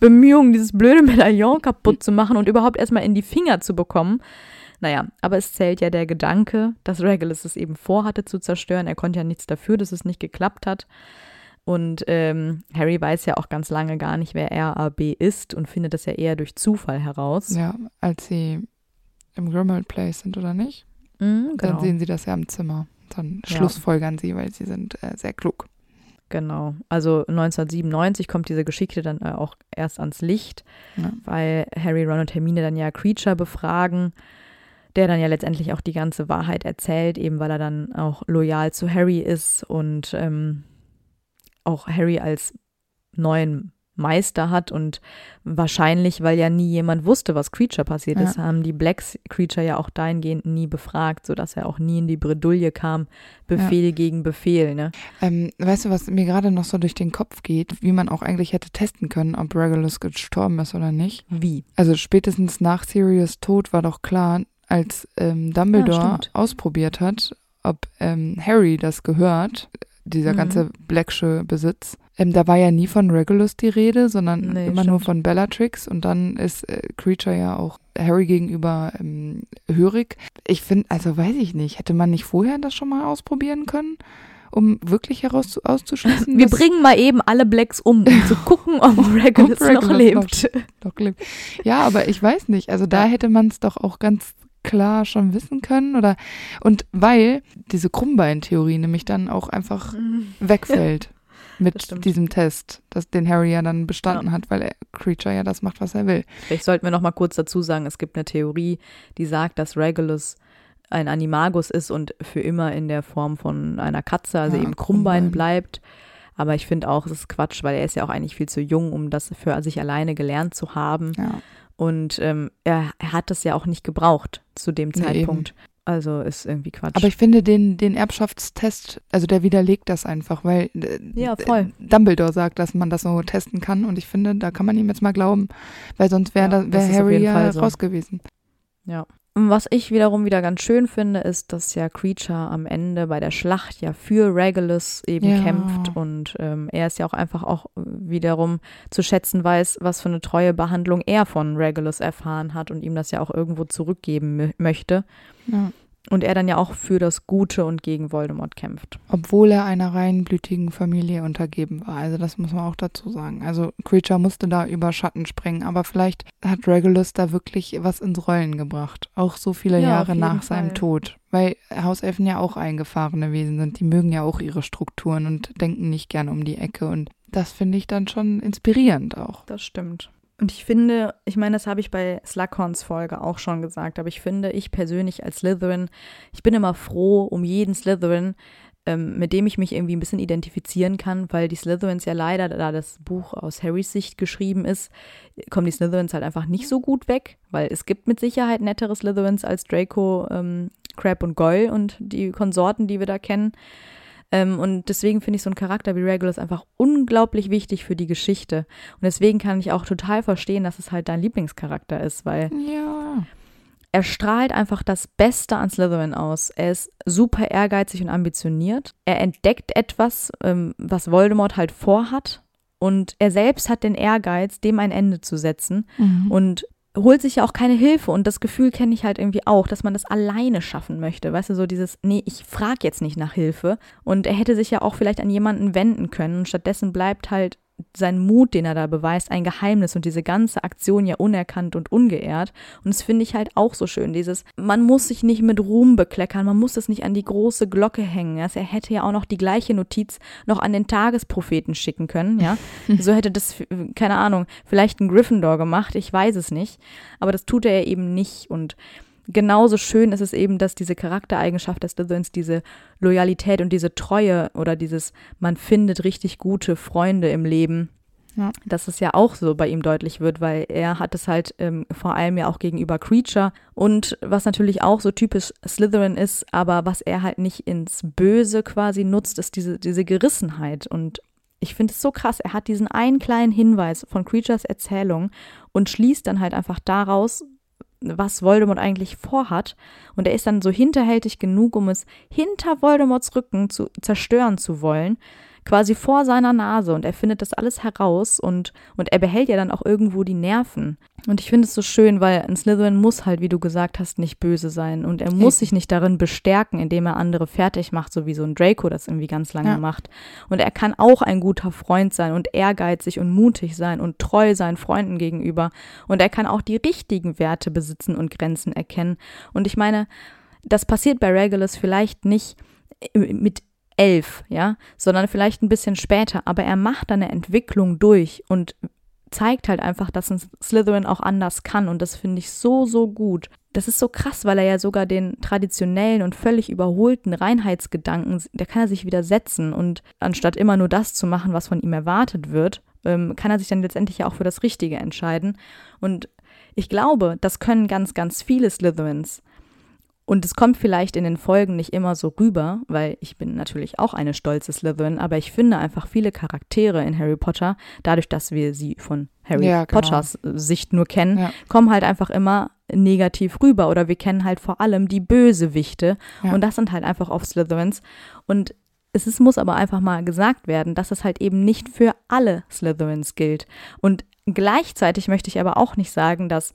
Bemühung, dieses blöde Medaillon kaputt zu machen und überhaupt erstmal in die Finger zu bekommen. Naja, aber es zählt ja der Gedanke, dass Regulus es eben vorhatte zu zerstören. Er konnte ja nichts dafür, dass es nicht geklappt hat. Und ähm, Harry weiß ja auch ganz lange gar nicht, wer RAB ist und findet das ja eher durch Zufall heraus.
ja, als sie im Grimmauld Place sind, oder nicht? Dann
genau.
sehen sie das ja im Zimmer. Dann
Ja.
schlussfolgern sie, weil sie sind äh, sehr klug.
Genau. Also 1997 kommt diese Geschichte dann äh, auch erst ans Licht,
Ja.
weil Harry, Ron und Hermine dann ja Creature befragen, der dann ja letztendlich auch die ganze Wahrheit erzählt, eben weil er dann auch loyal zu Harry ist und ähm, auch Harry als neuen Meister hat und wahrscheinlich, weil ja nie jemand wusste, was Creature passiert
Ja.
ist, haben die Blacks Creature ja auch dahingehend nie befragt, sodass er auch nie in die Bredouille kam, Befehl gegen Befehl, ne?
Ähm, weißt du, was mir gerade noch so durch den Kopf geht, wie man auch eigentlich hätte testen können, ob Regulus gestorben ist oder nicht?
Wie?
Also spätestens nach Sirius Tod war doch klar, als ähm, Dumbledore
stimmt.
ausprobiert hat, ob ähm, Harry das gehört, dieser
Mhm.
ganze Blacksche Besitz. Ähm, da war ja nie von Regulus die Rede, sondern
Nee,
immer nur
stimmt.
von Bellatrix und dann ist äh, Creature ja auch Harry gegenüber ähm, hörig. Ich finde, also weiß ich nicht, hätte man nicht vorher das schon mal ausprobieren können, um wirklich heraus auszuschließen,
Wir bringen mal eben alle Blacks um, um zu gucken, ob Regulus,
Ob Regulus
noch lebt.
doch lebt. Ja, aber ich weiß nicht. Also da hätte man es doch auch ganz klar schon wissen können oder und weil diese Krummbein-Theorie nämlich dann auch einfach wegfällt
Das
mit diesem Test, das, den Harry ja dann bestanden
Ja.
hat, weil er, Creature ja das macht, was er will.
Vielleicht sollten wir noch mal kurz dazu sagen, es gibt eine Theorie, die sagt, dass Regulus ein Animagus ist und für immer in der Form von einer Katze, also
Ja,
eben Krummbein
Krummbein.
bleibt. Aber ich finde auch, es ist Quatsch, weil er ist ja auch eigentlich viel zu jung, um das für sich alleine gelernt zu haben.
Ja.
Und ähm, er, er hat das ja auch nicht gebraucht zu dem
Nee,
Zeitpunkt. Also ist irgendwie Quatsch.
Aber ich finde den, den Erbschaftstest, also der widerlegt das einfach, weil äh,
Ja, voll.
Dumbledore sagt, dass man das so testen kann und ich finde, da kann man ihm jetzt mal glauben, weil sonst wäre
Ja,
wär Harry ja
so.
raus gewesen.
Ja. Was ich wiederum wieder ganz schön finde, ist, dass ja Creature am Ende bei der Schlacht ja für Regulus eben
Ja.
kämpft und ähm, er ist ja auch einfach auch wiederum zu schätzen weiß, was für eine treue Behandlung er von Regulus erfahren hat und ihm das ja auch irgendwo zurückgeben mö- möchte.
Ja.
Und er dann ja auch für das Gute und gegen Voldemort kämpft.
Obwohl er einer reinblütigen Familie untergeben war. Also das muss man auch dazu sagen. Also Creature musste da über Schatten springen, aber vielleicht hat Regulus da wirklich was ins Rollen gebracht. Auch so viele
Ja,
Jahre nach seinem
Fall.
Tod. Weil Hauselfen ja auch eingefahrene Wesen sind. Die mögen ja auch ihre Strukturen und denken nicht gern um die Ecke. Und das finde ich dann schon inspirierend auch.
Das stimmt. Und ich finde, ich meine, das habe ich bei Slughorns Folge auch schon gesagt, aber ich finde, ich persönlich als Slytherin, ich bin immer froh um jeden Slytherin, ähm, mit dem ich mich irgendwie ein bisschen identifizieren kann, weil die Slytherins ja leider, da das Buch aus Harrys Sicht geschrieben ist, kommen die Slytherins halt einfach nicht so gut weg, weil es gibt mit Sicherheit nettere Slytherins als Draco, ähm, Crab und Goyle und die Konsorten, die wir da kennen. Ähm, und deswegen finde ich so einen Charakter wie Regulus einfach unglaublich wichtig für die Geschichte. Und deswegen kann ich auch total verstehen, dass es halt dein Lieblingscharakter ist, weil
Ja.
er strahlt einfach das Beste an Slytherin aus. Er ist super ehrgeizig und ambitioniert. Er entdeckt etwas, ähm, was Voldemort halt vorhat. Und er selbst hat den Ehrgeiz, dem ein Ende zu setzen.
Mhm.
Und holt sich ja auch keine Hilfe. Und das Gefühl kenne ich halt irgendwie auch, dass man das alleine schaffen möchte. Weißt du, so dieses, nee, ich frage jetzt nicht nach Hilfe. Und er hätte sich ja auch vielleicht an jemanden wenden können. Und stattdessen bleibt halt sein Mut, den er da beweist, ein Geheimnis und diese ganze Aktion ja unerkannt und ungeehrt. Und das finde ich halt auch so schön, dieses, man muss sich nicht mit Ruhm bekleckern, man muss es nicht an die große Glocke hängen. Also er hätte ja auch noch die gleiche Notiz noch an den Tagespropheten schicken können, ja. so hätte das, keine Ahnung, vielleicht ein Gryffindor gemacht, ich weiß es nicht. Aber das tut er eben nicht und genauso schön ist es eben, dass diese Charaktereigenschaft des Slytherins, diese Loyalität und diese Treue oder dieses, man findet richtig gute Freunde im Leben,
Ja.
dass es ja auch so bei ihm deutlich wird, weil er hat es halt ähm, vor allem ja auch gegenüber Creature und was natürlich auch so typisch Slytherin ist, aber was er halt nicht ins Böse quasi nutzt, ist diese, diese Gerissenheit und ich finde es so krass, er hat diesen einen kleinen Hinweis von Creatures Erzählung und schließt dann halt einfach daraus, was Voldemort eigentlich vorhat. Und er ist dann so hinterhältig genug, um es hinter Voldemorts Rücken zu zerstören zu wollen, quasi vor seiner Nase. Und er findet das alles heraus und, und er behält ja dann auch irgendwo die Nerven. Und ich finde es so schön, weil ein Slytherin muss halt, wie du gesagt hast, nicht böse sein. Und er muss sich nicht darin bestärken, indem er andere fertig macht, so wie so ein Draco das irgendwie ganz lange
Ja.
macht. Und er kann auch ein guter Freund sein und ehrgeizig und mutig sein und treu sein Freunden gegenüber. Und er kann auch die richtigen Werte besitzen und Grenzen erkennen. Und ich meine, das passiert bei Regulus vielleicht nicht mit elf, ja, sondern vielleicht ein bisschen später. Aber er macht eine Entwicklung durch und zeigt halt einfach, dass ein Slytherin auch anders kann. Und das finde ich so, so gut. Das ist so krass, weil er ja sogar den traditionellen und völlig überholten Reinheitsgedanken, da kann er sich widersetzen. Und anstatt immer nur das zu machen, was von ihm erwartet wird, ähm, kann er sich dann letztendlich ja auch für das Richtige entscheiden. Und ich glaube, das können ganz, ganz viele Slytherins. Und es kommt vielleicht in den Folgen nicht immer so rüber, weil ich bin natürlich auch eine stolze Slytherin, aber ich finde einfach viele Charaktere in Harry Potter, dadurch, dass wir sie von Harry
Ja, genau.
Potters Sicht nur kennen,
Ja.
kommen halt einfach immer negativ rüber oder wir kennen halt vor allem die Bösewichte
Ja.
und das sind halt einfach oft Slytherins und es ist, muss aber einfach mal gesagt werden, dass es halt eben nicht für alle Slytherins gilt. Und gleichzeitig möchte ich aber auch nicht sagen, dass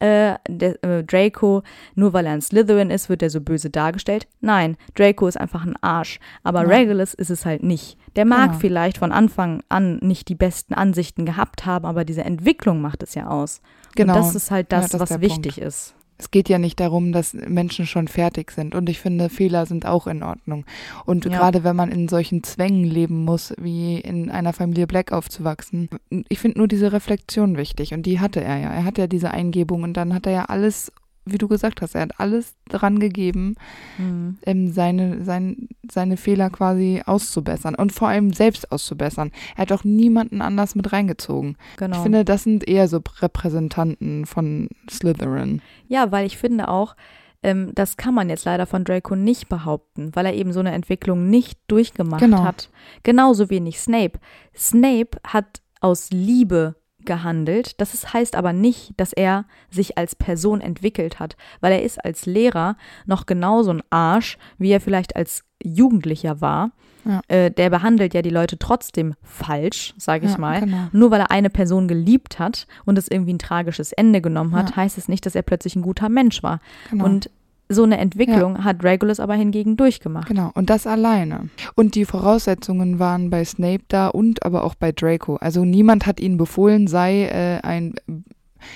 äh, der, äh, Draco, nur weil er ein Slytherin ist, wird er so böse dargestellt. Nein, Draco ist einfach ein Arsch. Aber
Ja.
Regulus ist es halt nicht. Der mag
Genau.
vielleicht von Anfang an nicht die besten Ansichten gehabt haben, aber diese Entwicklung macht es ja aus.
Genau.
Und das ist halt
Ja,
das,
das ist
was wichtig ist.
Es geht ja nicht darum, dass Menschen schon fertig sind. Und ich finde, Fehler sind auch in Ordnung. Und
Ja.
gerade wenn man in solchen Zwängen leben muss, wie in einer Familie Black aufzuwachsen, ich finde nur diese Reflexion wichtig. Und die hatte er ja. Er hat ja diese Eingebung und dann hat er ja alles, wie du gesagt hast, er hat alles dran gegeben,
Mhm.
ähm, seine, sein, seine Fehler quasi auszubessern und vor allem selbst auszubessern. Er hat auch niemanden anders mit reingezogen.
Genau.
Ich finde, das sind eher so Repräsentanten von Slytherin.
Ja, weil ich finde auch, ähm, das kann man jetzt leider von Draco nicht behaupten, weil er eben so eine Entwicklung nicht durchgemacht
Genau.
hat. Genauso wenig Snape. Snape hat aus Liebe gehandelt. Das ist, heißt aber nicht, dass er sich als Person entwickelt hat, weil er ist als Lehrer noch genauso ein Arsch, wie er vielleicht als Jugendlicher war.
Ja.
Äh, der behandelt ja die Leute trotzdem falsch, sage ich
Ja,
mal.
genau.
Nur weil er eine Person geliebt hat und es irgendwie ein tragisches Ende genommen hat,
Ja.
heißt es nicht, dass er plötzlich ein guter Mensch war.
Genau.
Und so eine Entwicklung hat Regulus aber hingegen durchgemacht.
Genau, und das alleine. Und die Voraussetzungen waren bei Snape da und aber auch bei Draco. Also niemand hat ihnen befohlen, sei äh, ein,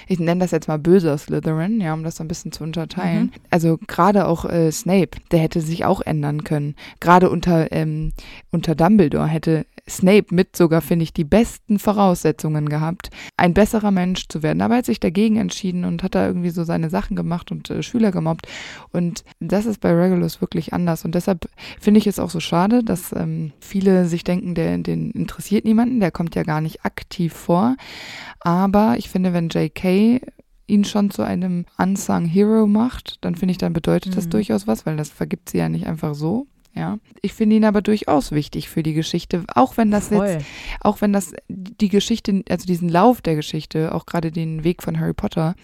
ich nenne das jetzt mal böser Slytherin, ja, um das so ein bisschen zu unterteilen.
Mhm.
Also gerade auch äh, Snape, der hätte sich auch ändern können. Gerade unter, ähm, unter Dumbledore hätte Snape mit sogar, finde ich, die besten Voraussetzungen gehabt, ein besserer Mensch zu werden. Aber er hat sich dagegen entschieden und hat da irgendwie so seine Sachen gemacht und äh, Schüler gemobbt. Und das ist bei Regulus wirklich anders. Und deshalb finde ich es auch so schade, dass ähm, viele sich denken, der, den interessiert niemanden, der kommt ja gar nicht aktiv vor. Aber ich finde, wenn J.K. ihn schon zu einem unsung Hero macht, dann finde ich, dann bedeutet das
Mhm.
durchaus was, weil das vergibt sie ja nicht einfach so. Ja, ich finde ihn aber durchaus wichtig für die Geschichte, auch wenn das
Voll.
jetzt auch wenn das die Geschichte, also diesen Lauf der Geschichte, auch gerade den Weg von Harry Potter,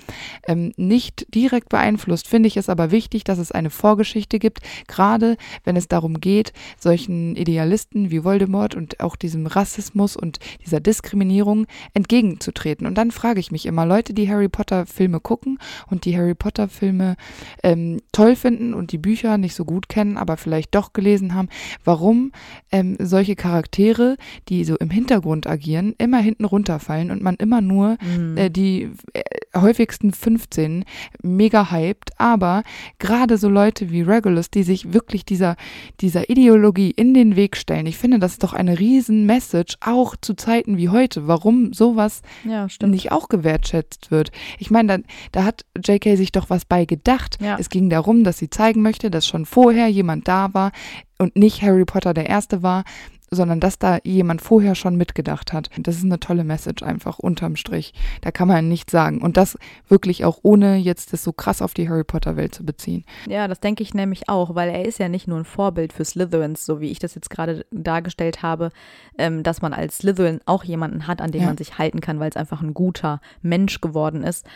ähm, nicht direkt beeinflusst, finde ich es aber wichtig, dass es eine Vorgeschichte gibt, gerade wenn es darum geht, solchen Idealisten wie Voldemort und auch diesem Rassismus und dieser Diskriminierung entgegenzutreten. Und dann frage ich mich immer, Leute, die Harry Potter Filme gucken und die Harry Potter Filme ähm, toll finden und die Bücher nicht so gut kennen, aber vielleicht doch gelesen haben, warum ähm, solche Charaktere, die so im Hintergrund agieren, immer hinten runterfallen und man immer nur
Mhm.
äh, die äh, häufigsten 15 mega hyped, aber gerade so Leute wie Regulus, die sich wirklich dieser, dieser Ideologie in den Weg stellen, ich finde, das ist doch eine riesen Message, auch zu Zeiten wie heute, warum sowas
ja,
nicht auch gewertschätzt wird. Ich meine, da, da hat JK sich doch was bei gedacht.
Ja.
Es ging darum, dass sie zeigen möchte, dass schon vorher jemand da war und nicht Harry Potter der Erste war, sondern dass da jemand vorher schon mitgedacht hat. Das ist eine tolle Message einfach unterm Strich. Da kann man nichts sagen. Und das wirklich auch ohne jetzt das so krass auf die Harry Potter Welt zu beziehen.
Ja, das denke ich nämlich auch, weil er ist ja nicht nur ein Vorbild für Slytherins, so wie ich das jetzt gerade dargestellt habe, ähm, dass man als Slytherin auch jemanden hat, an dem
Ja.
man sich halten kann, weil es einfach ein guter Mensch geworden ist,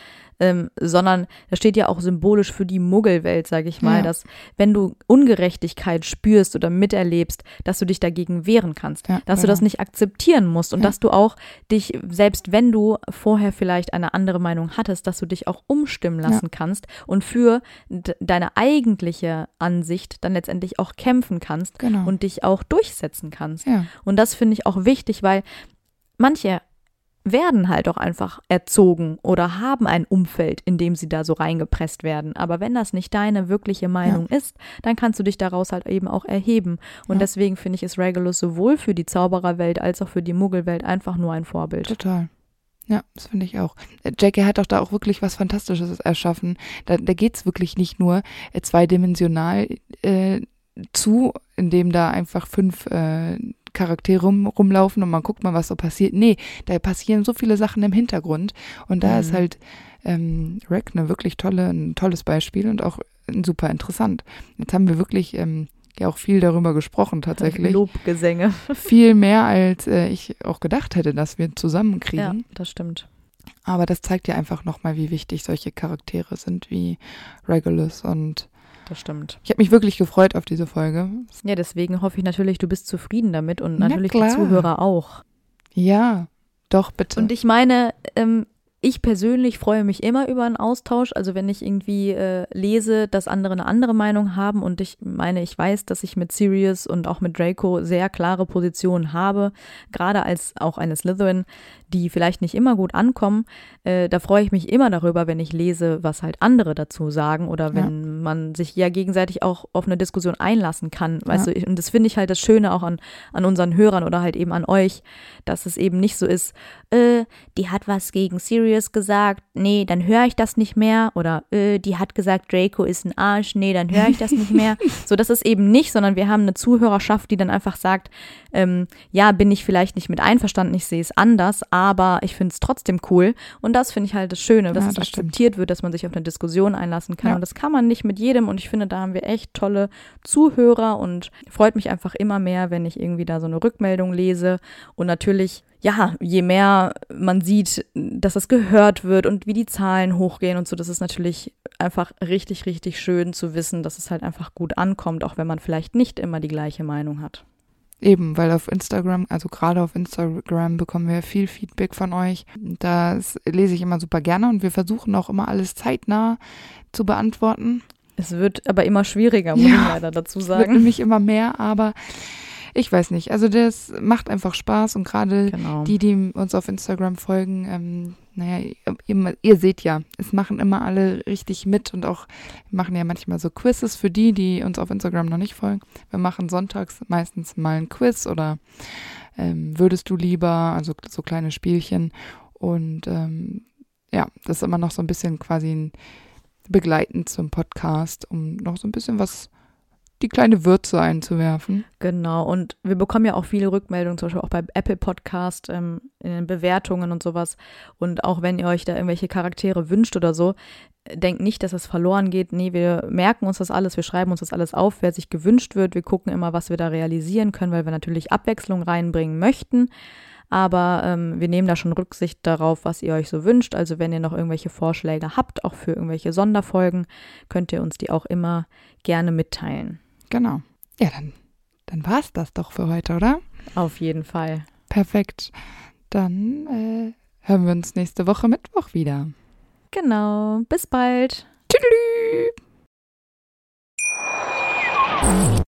ähm, sondern das steht ja auch symbolisch für die Muggelwelt, sage ich mal,
Ja.
dass wenn du Ungerechtigkeit spürst oder miterlebst, dass du dich dagegen wehren kannst,
Ja,
dass du
genau.
das nicht akzeptieren musst und
Ja.
dass du auch dich, selbst wenn du vorher vielleicht eine andere Meinung hattest, dass du dich auch umstimmen lassen kannst und für deine eigentliche Ansicht dann letztendlich auch kämpfen kannst
Genau.
und dich auch durchsetzen kannst.
ja,
Und das finde ich auch wichtig, weil manche werden halt auch einfach erzogen oder haben ein Umfeld, in dem sie da so reingepresst werden. Aber wenn das nicht deine wirkliche Meinung ist, dann kannst du dich daraus halt eben auch erheben. Und
Ja.
deswegen finde ich es Regulus sowohl für die Zaubererwelt als auch für die Muggelwelt einfach nur ein Vorbild.
Total. Ja, das finde ich auch. Äh, J.K. hat doch da auch wirklich was Fantastisches erschaffen. Da, da geht es wirklich nicht nur äh, zweidimensional äh, zu, indem da einfach fünf äh, Charaktere rum, rumlaufen und man guckt mal, was so passiert. Nee, da passieren so viele Sachen im Hintergrund. Und da
Mhm.
ist halt ähm, Rack eine wirklich tolle, ein tolles Beispiel und auch äh, super interessant. Jetzt haben wir wirklich ähm, ja auch viel darüber gesprochen tatsächlich.
Lobgesänge.
Viel mehr, als äh, ich auch gedacht hätte, dass wir zusammenkriegen.
Ja, das stimmt.
Aber das zeigt ja einfach nochmal, wie wichtig solche Charaktere sind wie Regulus. Und
Das stimmt.
ich habe mich wirklich gefreut auf diese Folge.
Ja, deswegen hoffe ich natürlich, du bist zufrieden damit und
Na
natürlich die
klar.
Zuhörer auch.
Ja, doch, bitte.
Und ich meine, ähm, ich persönlich freue mich immer über einen Austausch. Also wenn ich irgendwie äh, lese, dass andere eine andere Meinung haben und ich meine, ich weiß, dass ich mit Sirius und auch mit Draco sehr klare Positionen habe, gerade als auch eine Slytherin, die vielleicht nicht immer gut ankommen. Äh, da freue ich mich immer darüber, wenn ich lese, was halt andere dazu sagen oder wenn man sich ja gegenseitig auch auf eine Diskussion einlassen kann. Weißt
Ja.
du, und das finde ich halt das Schöne auch an, an unseren Hörern oder halt eben an euch, dass es eben nicht so ist, äh, die hat was gegen Sirius Sirius gesagt, nee, dann höre ich das nicht mehr. Oder äh, die hat gesagt, Draco ist ein Arsch, nee, dann höre ich das nicht mehr. so, das ist eben nicht, sondern wir haben eine Zuhörerschaft, die dann einfach sagt, ähm, ja, bin ich vielleicht nicht mit einverstanden, ich sehe es anders, aber ich finde es trotzdem cool. Und das finde ich halt das Schöne, dass
Ja,
es
das
akzeptiert wird, dass man sich auf eine Diskussion einlassen kann.
Ja.
Und das kann man nicht mit jedem. Und ich finde, da haben wir echt tolle Zuhörer und freut mich einfach immer mehr, wenn ich irgendwie da so eine Rückmeldung lese. Und natürlich, ja, je mehr man sieht, dass das gehört wird und wie die Zahlen hochgehen und so, das ist natürlich einfach richtig, richtig schön zu wissen, dass es halt einfach gut ankommt, auch wenn man vielleicht nicht immer die gleiche Meinung hat.
Eben, weil auf Instagram, also gerade auf Instagram bekommen wir viel Feedback von euch. Das lese ich immer super gerne und wir versuchen auch immer alles zeitnah zu beantworten.
Es wird aber immer schwieriger, muss
Ja.
ich leider dazu
Wird
sagen.
nämlich immer mehr, aber ich weiß nicht. Also das macht einfach Spaß und gerade
Genau.
die, die uns auf Instagram folgen, ähm, naja, ihr, ihr seht ja, es machen immer alle richtig mit und auch machen ja manchmal so Quizzes für die, die uns auf Instagram noch nicht folgen. Wir machen sonntags meistens mal ein Quiz oder ähm, würdest du lieber, also so kleine Spielchen und ähm, ja, das ist immer noch so ein bisschen quasi ein begleitend zum Podcast, um noch so ein bisschen was, die kleine Würze einzuwerfen.
Genau, und wir bekommen ja auch viele Rückmeldungen, zum Beispiel auch bei Apple Podcast, ähm, in den Bewertungen und sowas. Und auch wenn ihr euch da irgendwelche Charaktere wünscht oder so, äh, denkt nicht, dass es verloren geht. Nee, wir merken uns das alles, wir schreiben uns das alles auf, wer sich gewünscht wird. Wir gucken immer, was wir da realisieren können, weil wir natürlich Abwechslung reinbringen möchten. Aber ähm, wir nehmen da schon Rücksicht darauf, was ihr euch so wünscht. Also wenn ihr noch irgendwelche Vorschläge habt, auch für irgendwelche Sonderfolgen, könnt ihr uns die auch immer gerne mitteilen.
Genau. Ja, dann, dann war es das doch für heute, oder?
Auf jeden Fall.
Perfekt. Dann äh, hören wir uns nächste Woche Mittwoch wieder.
Genau. Bis bald.
Tschüss.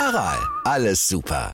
Aral, alles super.